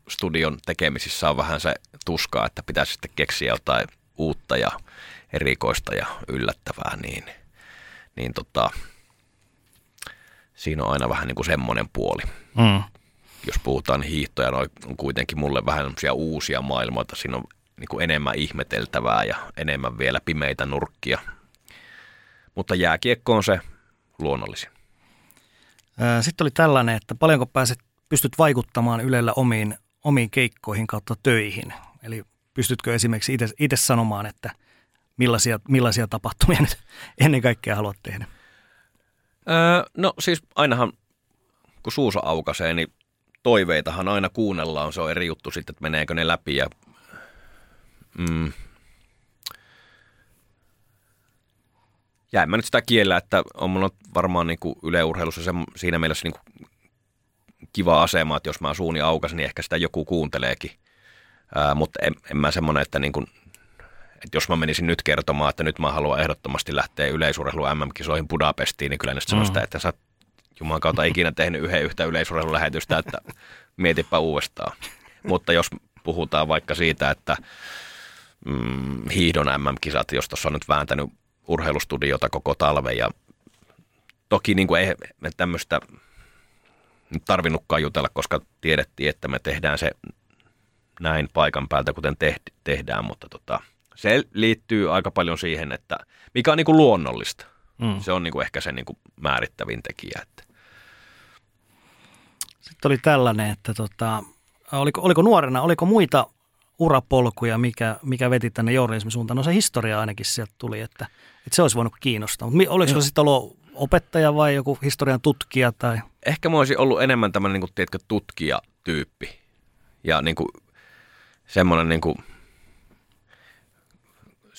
studion tekemisissä on vähän se tuskaa, että pitäisi sitten keksiä jotain uutta ja erikoista ja yllättävää, niin, niin tota, siinä on aina vähän niin kuin semmoinen puoli. Mm. Jos puhutaan hiihtoja, no on kuitenkin mulle vähän semmoisia uusia maailmoita. Siinä on niin kuin enemmän ihmeteltävää ja enemmän vielä pimeitä nurkkia. Mutta jääkiekko on se luonnollisin. Sitten oli tällainen, että paljonko pääset, pystyt vaikuttamaan Ylellä omiin, omiin keikkoihin kautta töihin. Eli pystytkö esimerkiksi itse sanomaan, että millaisia, millaisia tapahtumia nyt ennen kaikkea haluat tehdä? Öö, no siis ainahan, kun suusa aukaisee, niin toiveitahan aina kuunnellaan. Se on eri juttu sitten, että meneekö ne läpi. Ja, mm, ja mä nyt sitä kiellä, että on mulla varmaan niin kuin yleurheilussa se, siinä mielessä niin kuin kiva asema, että jos mä suuni aukasin, niin ehkä sitä joku kuunteleekin. Ää, mutta en, en mä semmoinen, että niin kuin että jos mä menisin nyt kertomaan, että nyt mä haluan ehdottomasti lähteä yleisurheilu MM-kisoihin Budapestiin, niin kyllä ne mm. sitä, että sä Jumalan kautta ikinä tehnyt yhden yhtä yleisurheilulähetystä, että mietipä uudestaan. Mutta jos puhutaan vaikka siitä, että mm, hiihdon MM-kisat, jos tuossa on nyt vääntänyt urheilustudiota koko talven ja toki niin kuin ei me tämmöistä tarvinnutkaan jutella, koska tiedettiin, että me tehdään se näin paikan päältä, kuten tehdään, mutta tota, se liittyy aika paljon siihen, että mikä on niin kuin luonnollista. Mm. Se on niin kuin ehkä se niin kuin määrittävin tekijä. Että. Sitten oli tällainen, että tota, oliko, oliko nuorena, oliko muita urapolkuja, mikä, mikä veti tänne journalismin suuntaan? No se historia ainakin sieltä tuli, että, että se olisi voinut kiinnostaa. Mutta oliko se sitten ollut opettaja vai joku historian tutkija? Tai? Ehkä mä olisin ollut enemmän tämmöinen niin tiedätkö, tutkijatyyppi. Ja niin kuin, semmoinen niin kuin,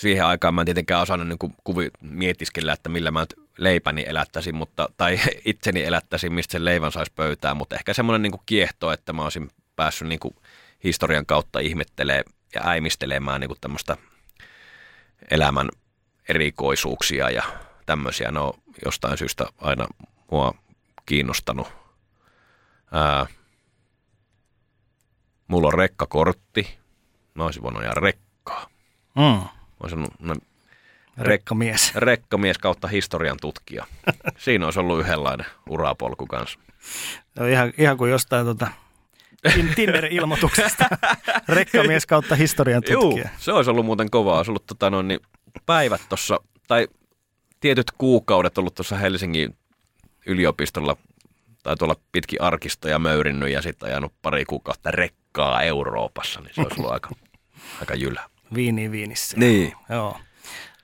siihen aikaan mä en tietenkään osannut niin kuin kuvi, mietiskellä, että millä mä leipäni elättäisin, mutta, tai itseni elättäisin, mistä sen leivän saisi pöytään, mutta ehkä semmoinen niin kiehto, että mä olisin päässyt niin kuin historian kautta ihmettelemään ja äimistelemään niin kuin tämmöistä elämän erikoisuuksia ja tämmöisiä. Ne on jostain syystä aina mua kiinnostanut. Ää, mulla on rekkakortti. Mä olisin voinut ajaa rekkaa. Mm. Olisi ollut rekkamies. rekkamies kautta historian tutkija. Siinä olisi ollut yhdenlainen urapolku kanssa. No ihan, ihan kuin jostain tota, Tinder-ilmoituksesta. rekkamies kautta historian tutkija. Juu, se olisi ollut muuten kovaa. Olisi ollut tota, no, niin päivät tuossa, tai tietyt kuukaudet ollut tuossa Helsingin yliopistolla tai tuolla pitki arkistoja möyrinnyt ja sitten ajanut pari kuukautta rekkaa Euroopassa, niin se olisi ollut aika, aika jylä. Viini viinissä. Niin. Joo.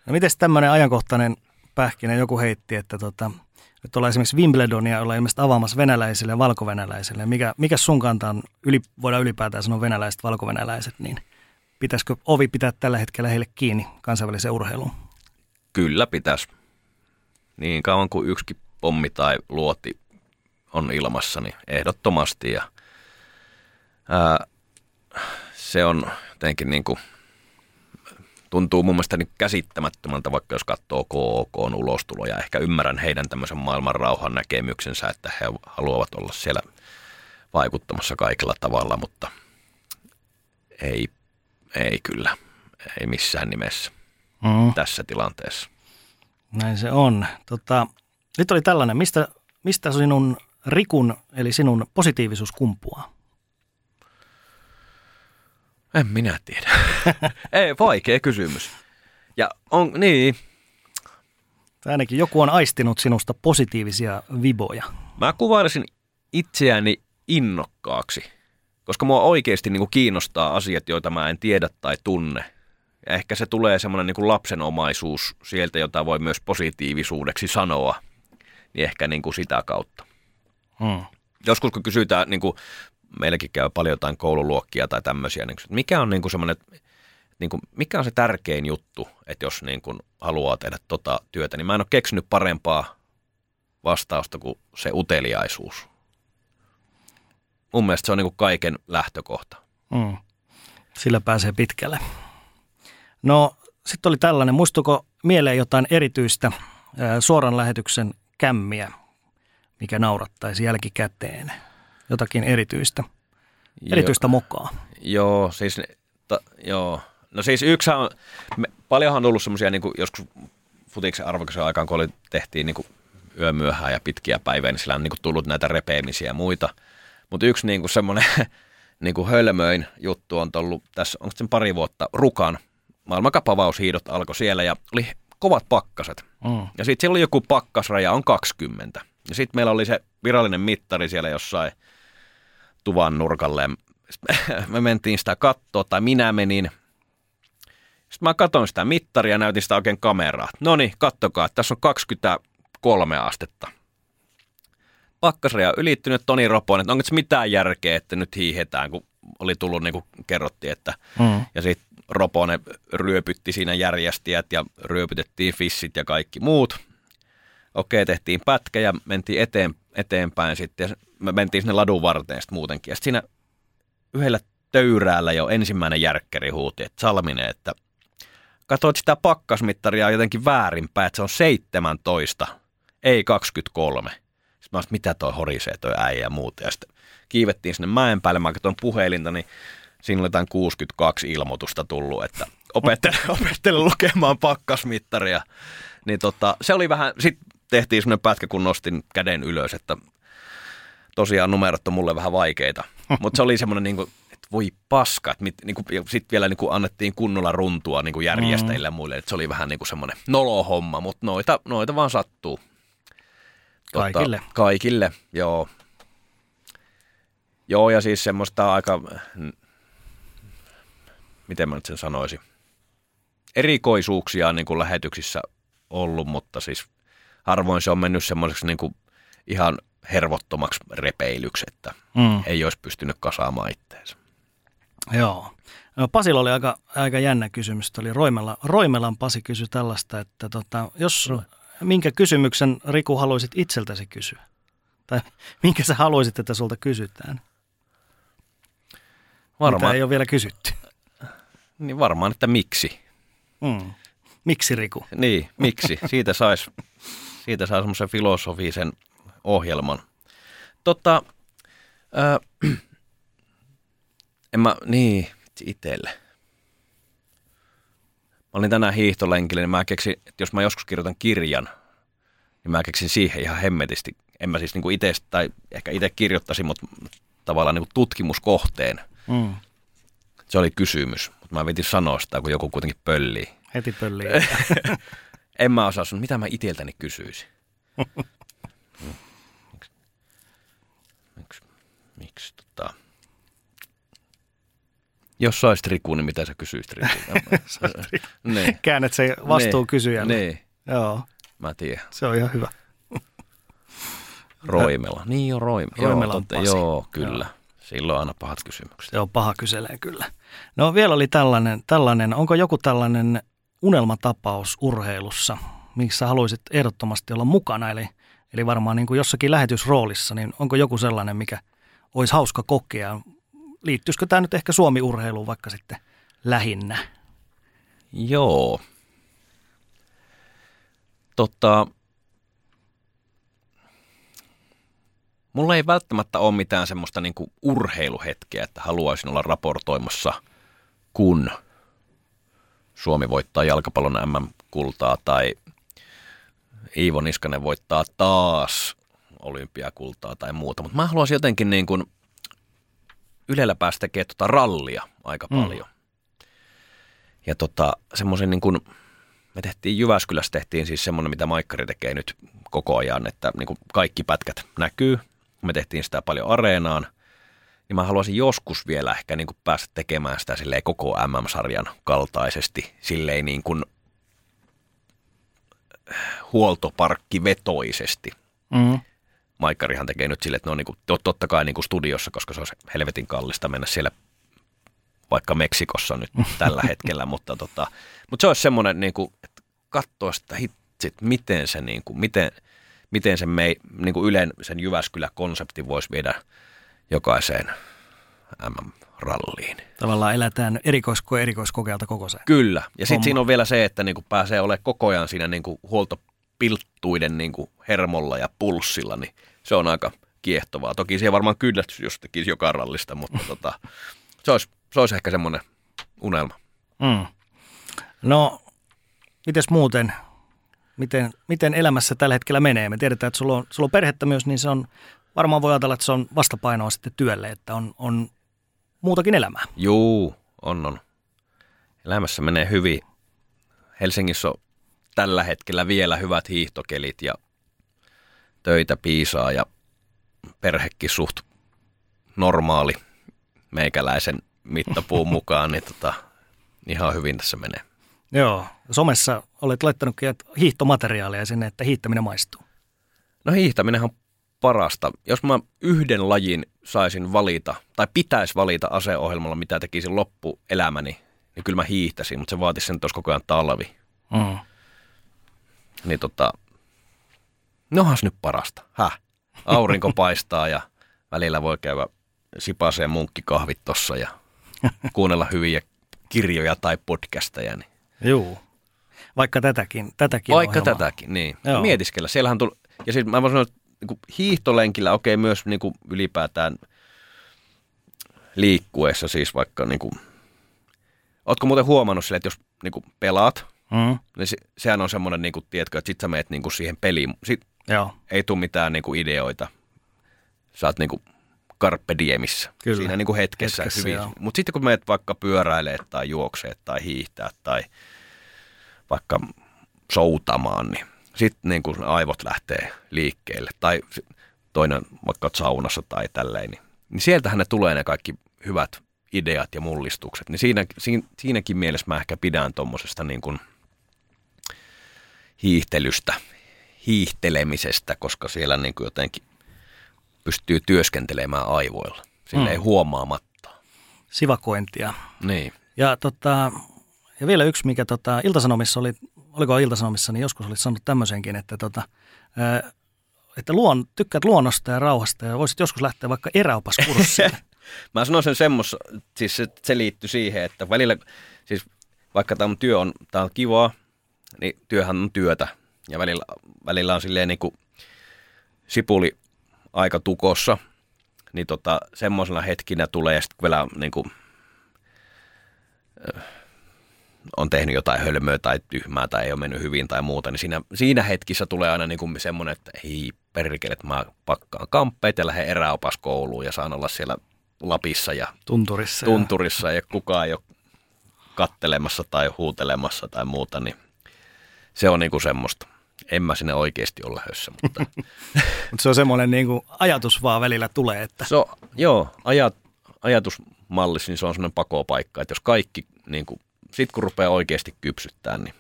No miten tämmöinen ajankohtainen pähkinä joku heitti, että tota, nyt ollaan esimerkiksi Wimbledonia ollaan ilmeisesti avaamassa venäläisille ja valkovenäläisille. Mikä, mikä sun kanta on, yli, voidaan ylipäätään sanoa venäläiset, valkovenäläiset, niin pitäisikö ovi pitää tällä hetkellä heille kiinni kansainväliseen urheiluun? Kyllä pitäisi. Niin kauan kuin yksikin pommi tai luoti on ilmassa, niin ehdottomasti. Ja, ää, se on jotenkin niin kuin, tuntuu mun mielestä niin käsittämättömältä, vaikka jos katsoo KOK on ulostuloja. Ehkä ymmärrän heidän tämmöisen maailman rauhan näkemyksensä, että he haluavat olla siellä vaikuttamassa kaikilla tavalla, mutta ei, ei kyllä, ei missään nimessä mm. tässä tilanteessa. Näin se on. Tota, nyt oli tällainen, mistä, mistä sinun Rikun, eli sinun positiivisuus kumpuaa? En minä tiedä. Ei, vaikea kysymys. Ja on, niin. Ainakin joku on aistinut sinusta positiivisia viboja. Mä kuvailisin itseäni innokkaaksi, koska mua oikeasti niin kuin kiinnostaa asiat, joita mä en tiedä tai tunne. Ja ehkä se tulee semmoinen niin lapsenomaisuus sieltä, jota voi myös positiivisuudeksi sanoa, niin ehkä niin kuin sitä kautta. Hmm. Joskus kun kysytään, niin kuin meilläkin käy paljon jotain koululuokkia tai tämmöisiä, niin kuin, mikä on niin kuin semmoinen, niin kuin, mikä on se tärkein juttu, että jos niin kuin haluaa tehdä tota työtä, niin mä en ole keksinyt parempaa vastausta kuin se uteliaisuus. Mun mielestä se on niin kuin kaiken lähtökohta. Mm. Sillä pääsee pitkälle. No sitten oli tällainen, muistuko mieleen jotain erityistä suoran lähetyksen kämmiä, mikä naurattaisi jälkikäteen? Jotakin erityistä, erityistä mokaa. Joo, siis, ta, joo. No siis yksi on, me, paljonhan on tullut semmoisia niin joskus futiksen arvokisen aikaan, kun oli, tehtiin niin kuin yömyöhään ja pitkiä päiviä, niin sillä on niin kuin tullut näitä repeämisiä ja muita. Mutta yksi niin kuin semmoinen niin kuin hölmöin juttu on tullut tässä, onko sen pari vuotta, Rukan maailmankapavaushiidot alkoi siellä ja oli kovat pakkaset. Mm. Ja sitten siellä oli joku pakkasraja on 20. Ja sitten meillä oli se virallinen mittari siellä jossain tuvan nurkalle. me mentiin sitä kattoa, tai minä menin. Sitten mä katsoin sitä mittaria ja näytin sitä oikein kameraa. No niin, kattokaa, tässä on 23 astetta. Pakkasraja ylittynyt Toni Roponen, että onko se mitään järkeä, että nyt hiihetään, kun oli tullut niin kuin kerrottiin, että mm. ja sitten Roponen ryöpytti siinä järjestäjät ja ryöpytettiin fissit ja kaikki muut. Okei, tehtiin pätkä ja mentiin eteen, eteenpäin sitten. Ja me mentiin sinne ladun varteen sitten muutenkin. Ja sitten siinä yhdellä töyräällä jo ensimmäinen järkkäri huuti, että Salminen, että katsoit sitä pakkasmittaria jotenkin väärinpäin, että se on 17, ei 23. Sitten mä olisin, mitä toi horisee toi äijä ja muuta. Ja sitten kiivettiin sinne mäen päälle, mä katsoin puhelinta, niin siinä oli jotain 62 ilmoitusta tullut, että opettele, opettele lukemaan pakkasmittaria. Niin tota, se oli vähän, sitten tehtiin semmoinen pätkä, kun nostin käden ylös, että tosiaan numerot on mulle vähän vaikeita. Mutta se oli semmoinen, niin kuin, että voi paska. Että niin sitten vielä niin kuin annettiin kunnolla runtua niin kuin järjestäjille ja muille. Että se oli vähän niin kuin semmoinen nolohomma, mutta noita, noita vaan sattuu. Tota, kaikille. Kaikille, joo. Joo, ja siis semmoista aika miten mä nyt sen sanoisin, erikoisuuksia niin kuin lähetyksissä ollut, mutta siis harvoin se on mennyt semmoiseksi niin kuin ihan hervottomaksi repeilyksi, että mm. ei olisi pystynyt kasaamaan itteensä. Joo. No, Pasilla oli aika, aika jännä kysymys. Oli Roimela, Roimelan Pasi kysyi tällaista, että tota, jos no. minkä kysymyksen Riku haluaisit itseltäsi kysyä? Tai minkä sä haluaisit, että sulta kysytään? Varmaan. Mitä ei ole vielä kysytty. Niin varmaan, että miksi. Mm. Miksi Riku? Niin, miksi. Siitä saisi siitä sais semmoisen filosofisen ohjelman. Totta, äh, en mä, niin, itselle. Mä olin tänään hiihtolenkillä, niin mä keksin, että jos mä joskus kirjoitan kirjan, niin mä keksin siihen ihan hemmetisti. En mä siis niin itse, tai ehkä itse kirjoittaisin, mutta tavallaan niin tutkimuskohteen. Mm. Se oli kysymys, mutta mä vetin sanoa sitä, kun joku kuitenkin pöllii. Heti pöllii. en mä osaa sun, mitä mä iteltäni kysyisin. miksi, miksi, miksi tota... Jos saisit Riku, niin mitä sä kysyisit Riku? niin. Käännät se vastuu niin. kysyjälle. Niin. Joo. Mä tiedän. Se on ihan hyvä. Roimela. Niin jo Roimela. Roimela joo, totta, joo, kyllä. Joo. Silloin aina pahat kysymykset. Joo, paha kyselee kyllä. No vielä oli tällainen, tällainen onko joku tällainen unelmatapaus urheilussa, missä haluaisit ehdottomasti olla mukana? Eli Eli varmaan niin kuin jossakin lähetysroolissa, niin onko joku sellainen, mikä olisi hauska kokea? Liittyisikö tämä nyt ehkä Suomi-urheiluun vaikka sitten lähinnä? Joo. Totta, mulla ei välttämättä ole mitään semmoista niinku urheiluhetkeä, että haluaisin olla raportoimassa, kun Suomi voittaa jalkapallon MM-kultaa tai Iivo Niskanen voittaa taas olympiakultaa tai muuta. Mutta mä haluaisin jotenkin niin kuin Ylellä päästä tekemään tota rallia aika mm. paljon. Ja tota, semmoisen niin kuin, me tehtiin Jyväskylässä tehtiin siis semmoinen, mitä Maikkari tekee nyt koko ajan, että niin kuin kaikki pätkät näkyy. Me tehtiin sitä paljon areenaan. Niin mä haluaisin joskus vielä ehkä niin kuin päästä tekemään sitä silleen koko MM-sarjan kaltaisesti, silleen niin kuin huoltoparkkivetoisesti. Mm. Maikkarihan tekee nyt sille, että ne on niin kuin, totta kai niin kuin studiossa, koska se on helvetin kallista mennä siellä vaikka Meksikossa nyt tällä hetkellä, mutta, tota, mutta se olisi semmoinen, niin kuin, että katsoa sitä hitsit, miten se, niin kuin, miten, miten se mei, niin kuin Ylen sen Jyväskylä-konsepti voisi viedä jokaiseen MM-ralliin. Tavallaan elätään erikoisko erikoiskokealta koko se. Kyllä. Ja sitten siinä on vielä se, että niin kuin pääsee olemaan koko ajan siinä niin kuin huoltopilttuiden niin kuin hermolla ja pulssilla, niin se on aika kiehtovaa. Toki siihen varmaan kyllästys, jos tekisi joka rallista, mutta tota, se, olisi, se olisi ehkä semmoinen unelma. Mm. No, mites muuten? Miten, miten elämässä tällä hetkellä menee? Me tiedetään, että sulla on, sulla on perhettä myös, niin se on, varmaan voi ajatella, että se on vastapainoa sitten työlle, että on, on muutakin elämää. Juu, on on. Elämässä menee hyvin. Helsingissä on tällä hetkellä vielä hyvät hiihtokelit ja töitä piisaa ja perhekin suht normaali meikäläisen mittapuun mukaan, niin tota, ihan hyvin tässä menee. Joo, somessa olet laittanutkin hiihtomateriaalia sinne, että hiihtäminen maistuu. No hiihtäminen on parasta. Jos mä yhden lajin saisin valita, tai pitäisi valita aseohjelmalla, mitä tekisin loppuelämäni, niin kyllä mä hiihtäisin, mutta se vaatisi sen, että koko ajan talvi. Mm. Niin tota, nohan nyt parasta. Häh? Aurinko paistaa ja välillä voi käydä sipaseen munkkikahvit tossa ja kuunnella hyviä kirjoja tai podcasteja. Niin. Joo. Vaikka tätäkin, tätäkin Vaikka ohjelmaa. tätäkin, niin. Joo. Mietiskellä. Siellähän tuli, ja siis mä voin sanoa, että niin hiihtolenkillä, okei okay, myös niin kuin ylipäätään liikkuessa siis vaikka, niin kuin, ootko muuten huomannut sille, että jos niin kuin pelaat, mm. niin se, sehän on semmoinen, niin kuin, tiedätkö, että sit sä meet niin kuin siihen peliin, sit Joo. ei tule mitään niin kuin ideoita, sä oot niin kuin carpe diemissä, Kyllä. siinä niin kuin hetkessä, hetkessä hyvin. Mutta sitten kun meet vaikka pyöräilee tai juoksee tai hiihtää tai vaikka soutamaan, niin sitten niin kuin aivot lähtee liikkeelle. Tai toinen vaikka saunassa tai tälleen, niin, niin sieltähän ne tulee ne kaikki hyvät ideat ja mullistukset. Niin siinä, siinä, siinäkin mielessä mä ehkä pidän tuommoisesta niin kuin hiihtelystä, hiihtelemisestä, koska siellä niin kuin jotenkin pystyy työskentelemään aivoilla. Sille mm. ei huomaamatta. Sivakointia. Niin. Ja, tota, ja vielä yksi, mikä tota, Iltasanomissa oli oliko Iltasanomissa, niin joskus olit sanonut tämmöisenkin, että, tota, että luon, tykkäät luonnosta ja rauhasta ja voisit joskus lähteä vaikka eräopaskurssille. Mä sanoin sen semmoista, siis se, se liittyy siihen, että välillä, siis vaikka tämä työ on, tää on kivaa, niin työhän on työtä. Ja välillä, välillä on silleen niin kuin sipuli aika tukossa, niin tota, semmoisena hetkinä tulee sitten vielä niin kuin, on tehnyt jotain hölmöä tai tyhmää tai ei ole mennyt hyvin tai muuta, niin siinä, siinä hetkissä tulee aina niin kuin semmoinen, että hei perkele, että mä pakkaan kamppeet ja lähden eräopaskouluun ja saan olla siellä Lapissa ja tunturissa, tunturissa ja, ja kukaan ei ole kattelemassa tai huutelemassa tai muuta, niin se on niin kuin semmoista. En mä sinne oikeasti ole lähdössä, mutta... mutta se on semmoinen niin kuin ajatus vaan välillä tulee, että... Se on, joo, ajat, ajatusmallissa niin se on semmoinen pakopaikka, että jos kaikki niin kuin sitten kun rupeaa oikeasti kypsyttämään, niin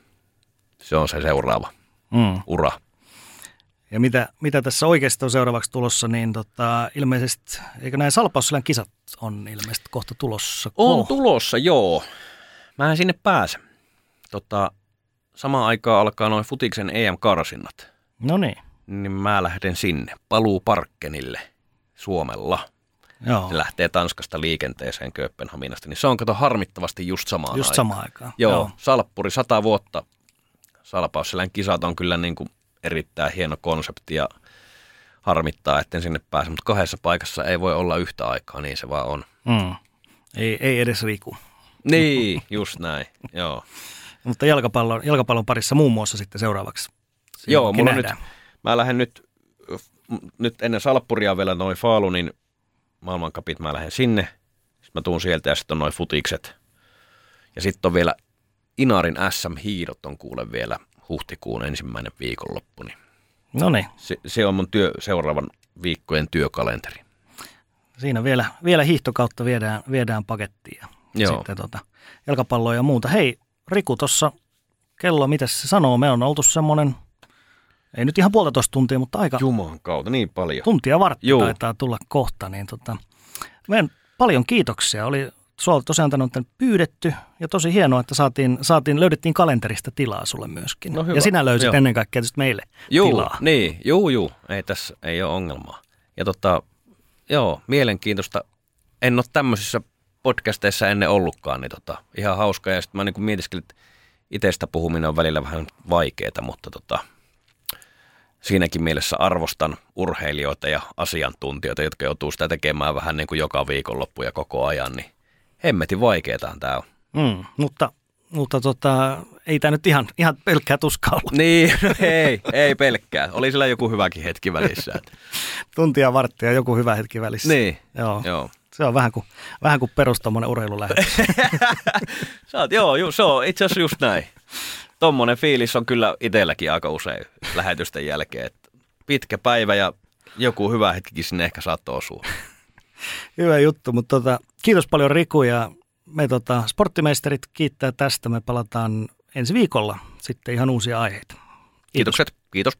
se on se seuraava mm. ura. Ja mitä, mitä tässä oikeasti on seuraavaksi tulossa, niin tota, ilmeisesti, eikö näin Salpausselän kisat on ilmeisesti kohta tulossa? On oh. tulossa, joo. Mä en sinne pääse. Tota, samaan aikaan alkaa noin Futiksen EM-karsinnat. No niin. niin mä lähden sinne, paluu Parkkenille Suomella. Joo, Se lähtee Tanskasta liikenteeseen Kööpenhaminasta, niin se on kato harmittavasti just samaan just aikaan. samaan aikaan. Joo, Joo, Salppuri, sata vuotta. Salpausselän kisat on kyllä niin kuin erittäin hieno konsepti ja harmittaa, etten sinne pääse, mutta kahdessa paikassa ei voi olla yhtä aikaa, niin se vaan on. Mm. Ei, ei edes Riku. Niin, just näin, joo. Mutta jalkapallon, jalkapallon parissa muun muassa sitten seuraavaksi. Joo, Siinäkin mulla nyt, mä lähden nyt, nyt ennen Salppuria vielä noin Faalunin maailmankapit, mä lähden sinne. Sitten mä tuun sieltä ja sitten on noin futikset. Ja sitten on vielä Inarin SM-hiidot on kuule vielä huhtikuun ensimmäinen viikonloppu. Niin No niin, se, se on mun työ, seuraavan viikkojen työkalenteri. siinä vielä, vielä hiihtokautta viedään, viedään pakettiin ja Joo. sitten tota, jalkapalloa ja muuta. Hei, Riku tuossa kello, mitä se sanoo? Me on oltu semmoinen, ei nyt ihan puolitoista tuntia, mutta aika Jumalan kautta, niin paljon. tuntia vartti Juu. taitaa tulla kohta. Niin tota, meidän paljon kiitoksia. Oli sulla tosiaan tänne on pyydetty ja tosi hienoa, että saatiin, saatiin, löydettiin kalenterista tilaa sulle myöskin. No hyvä. Ja sinä löysit Joo. ennen kaikkea tietysti meille Juu, tilaa. niin, juu, juu. Ei tässä ei ole ongelmaa. Ja tota, joo, mielenkiintoista. En ole tämmöisissä podcasteissa ennen ollutkaan, niin tota, ihan hauska. Ja sitten mä niin mietiskelin, että itsestä puhuminen on välillä vähän vaikeaa, mutta tota, siinäkin mielessä arvostan urheilijoita ja asiantuntijoita, jotka joutuu sitä tekemään vähän niin kuin joka viikonloppu ja koko ajan, niin hemmetin vaikeetahan tämä on. Mm, mutta mutta tota, ei tämä nyt ihan, ihan pelkkää tuskaa ollut. Niin, ei, ei pelkkää. Oli sillä joku hyväkin hetki välissä. Tuntia varttia joku hyvä hetki välissä. Niin, Joo. joo. Se on vähän kuin, vähän kuin perus tommonen urheilulähetys. Joo, ju, se on itse asiassa just näin. Tommonen fiilis on kyllä itselläkin aika usein lähetysten jälkeen. Että pitkä päivä ja joku hyvä hetkikin sinne ehkä saattoi osua. Hyvä juttu, mutta tota, kiitos paljon Riku ja me tota, sporttimeisterit kiittää tästä. Me palataan ensi viikolla sitten ihan uusia aiheita. Kiitokset. Kiitos.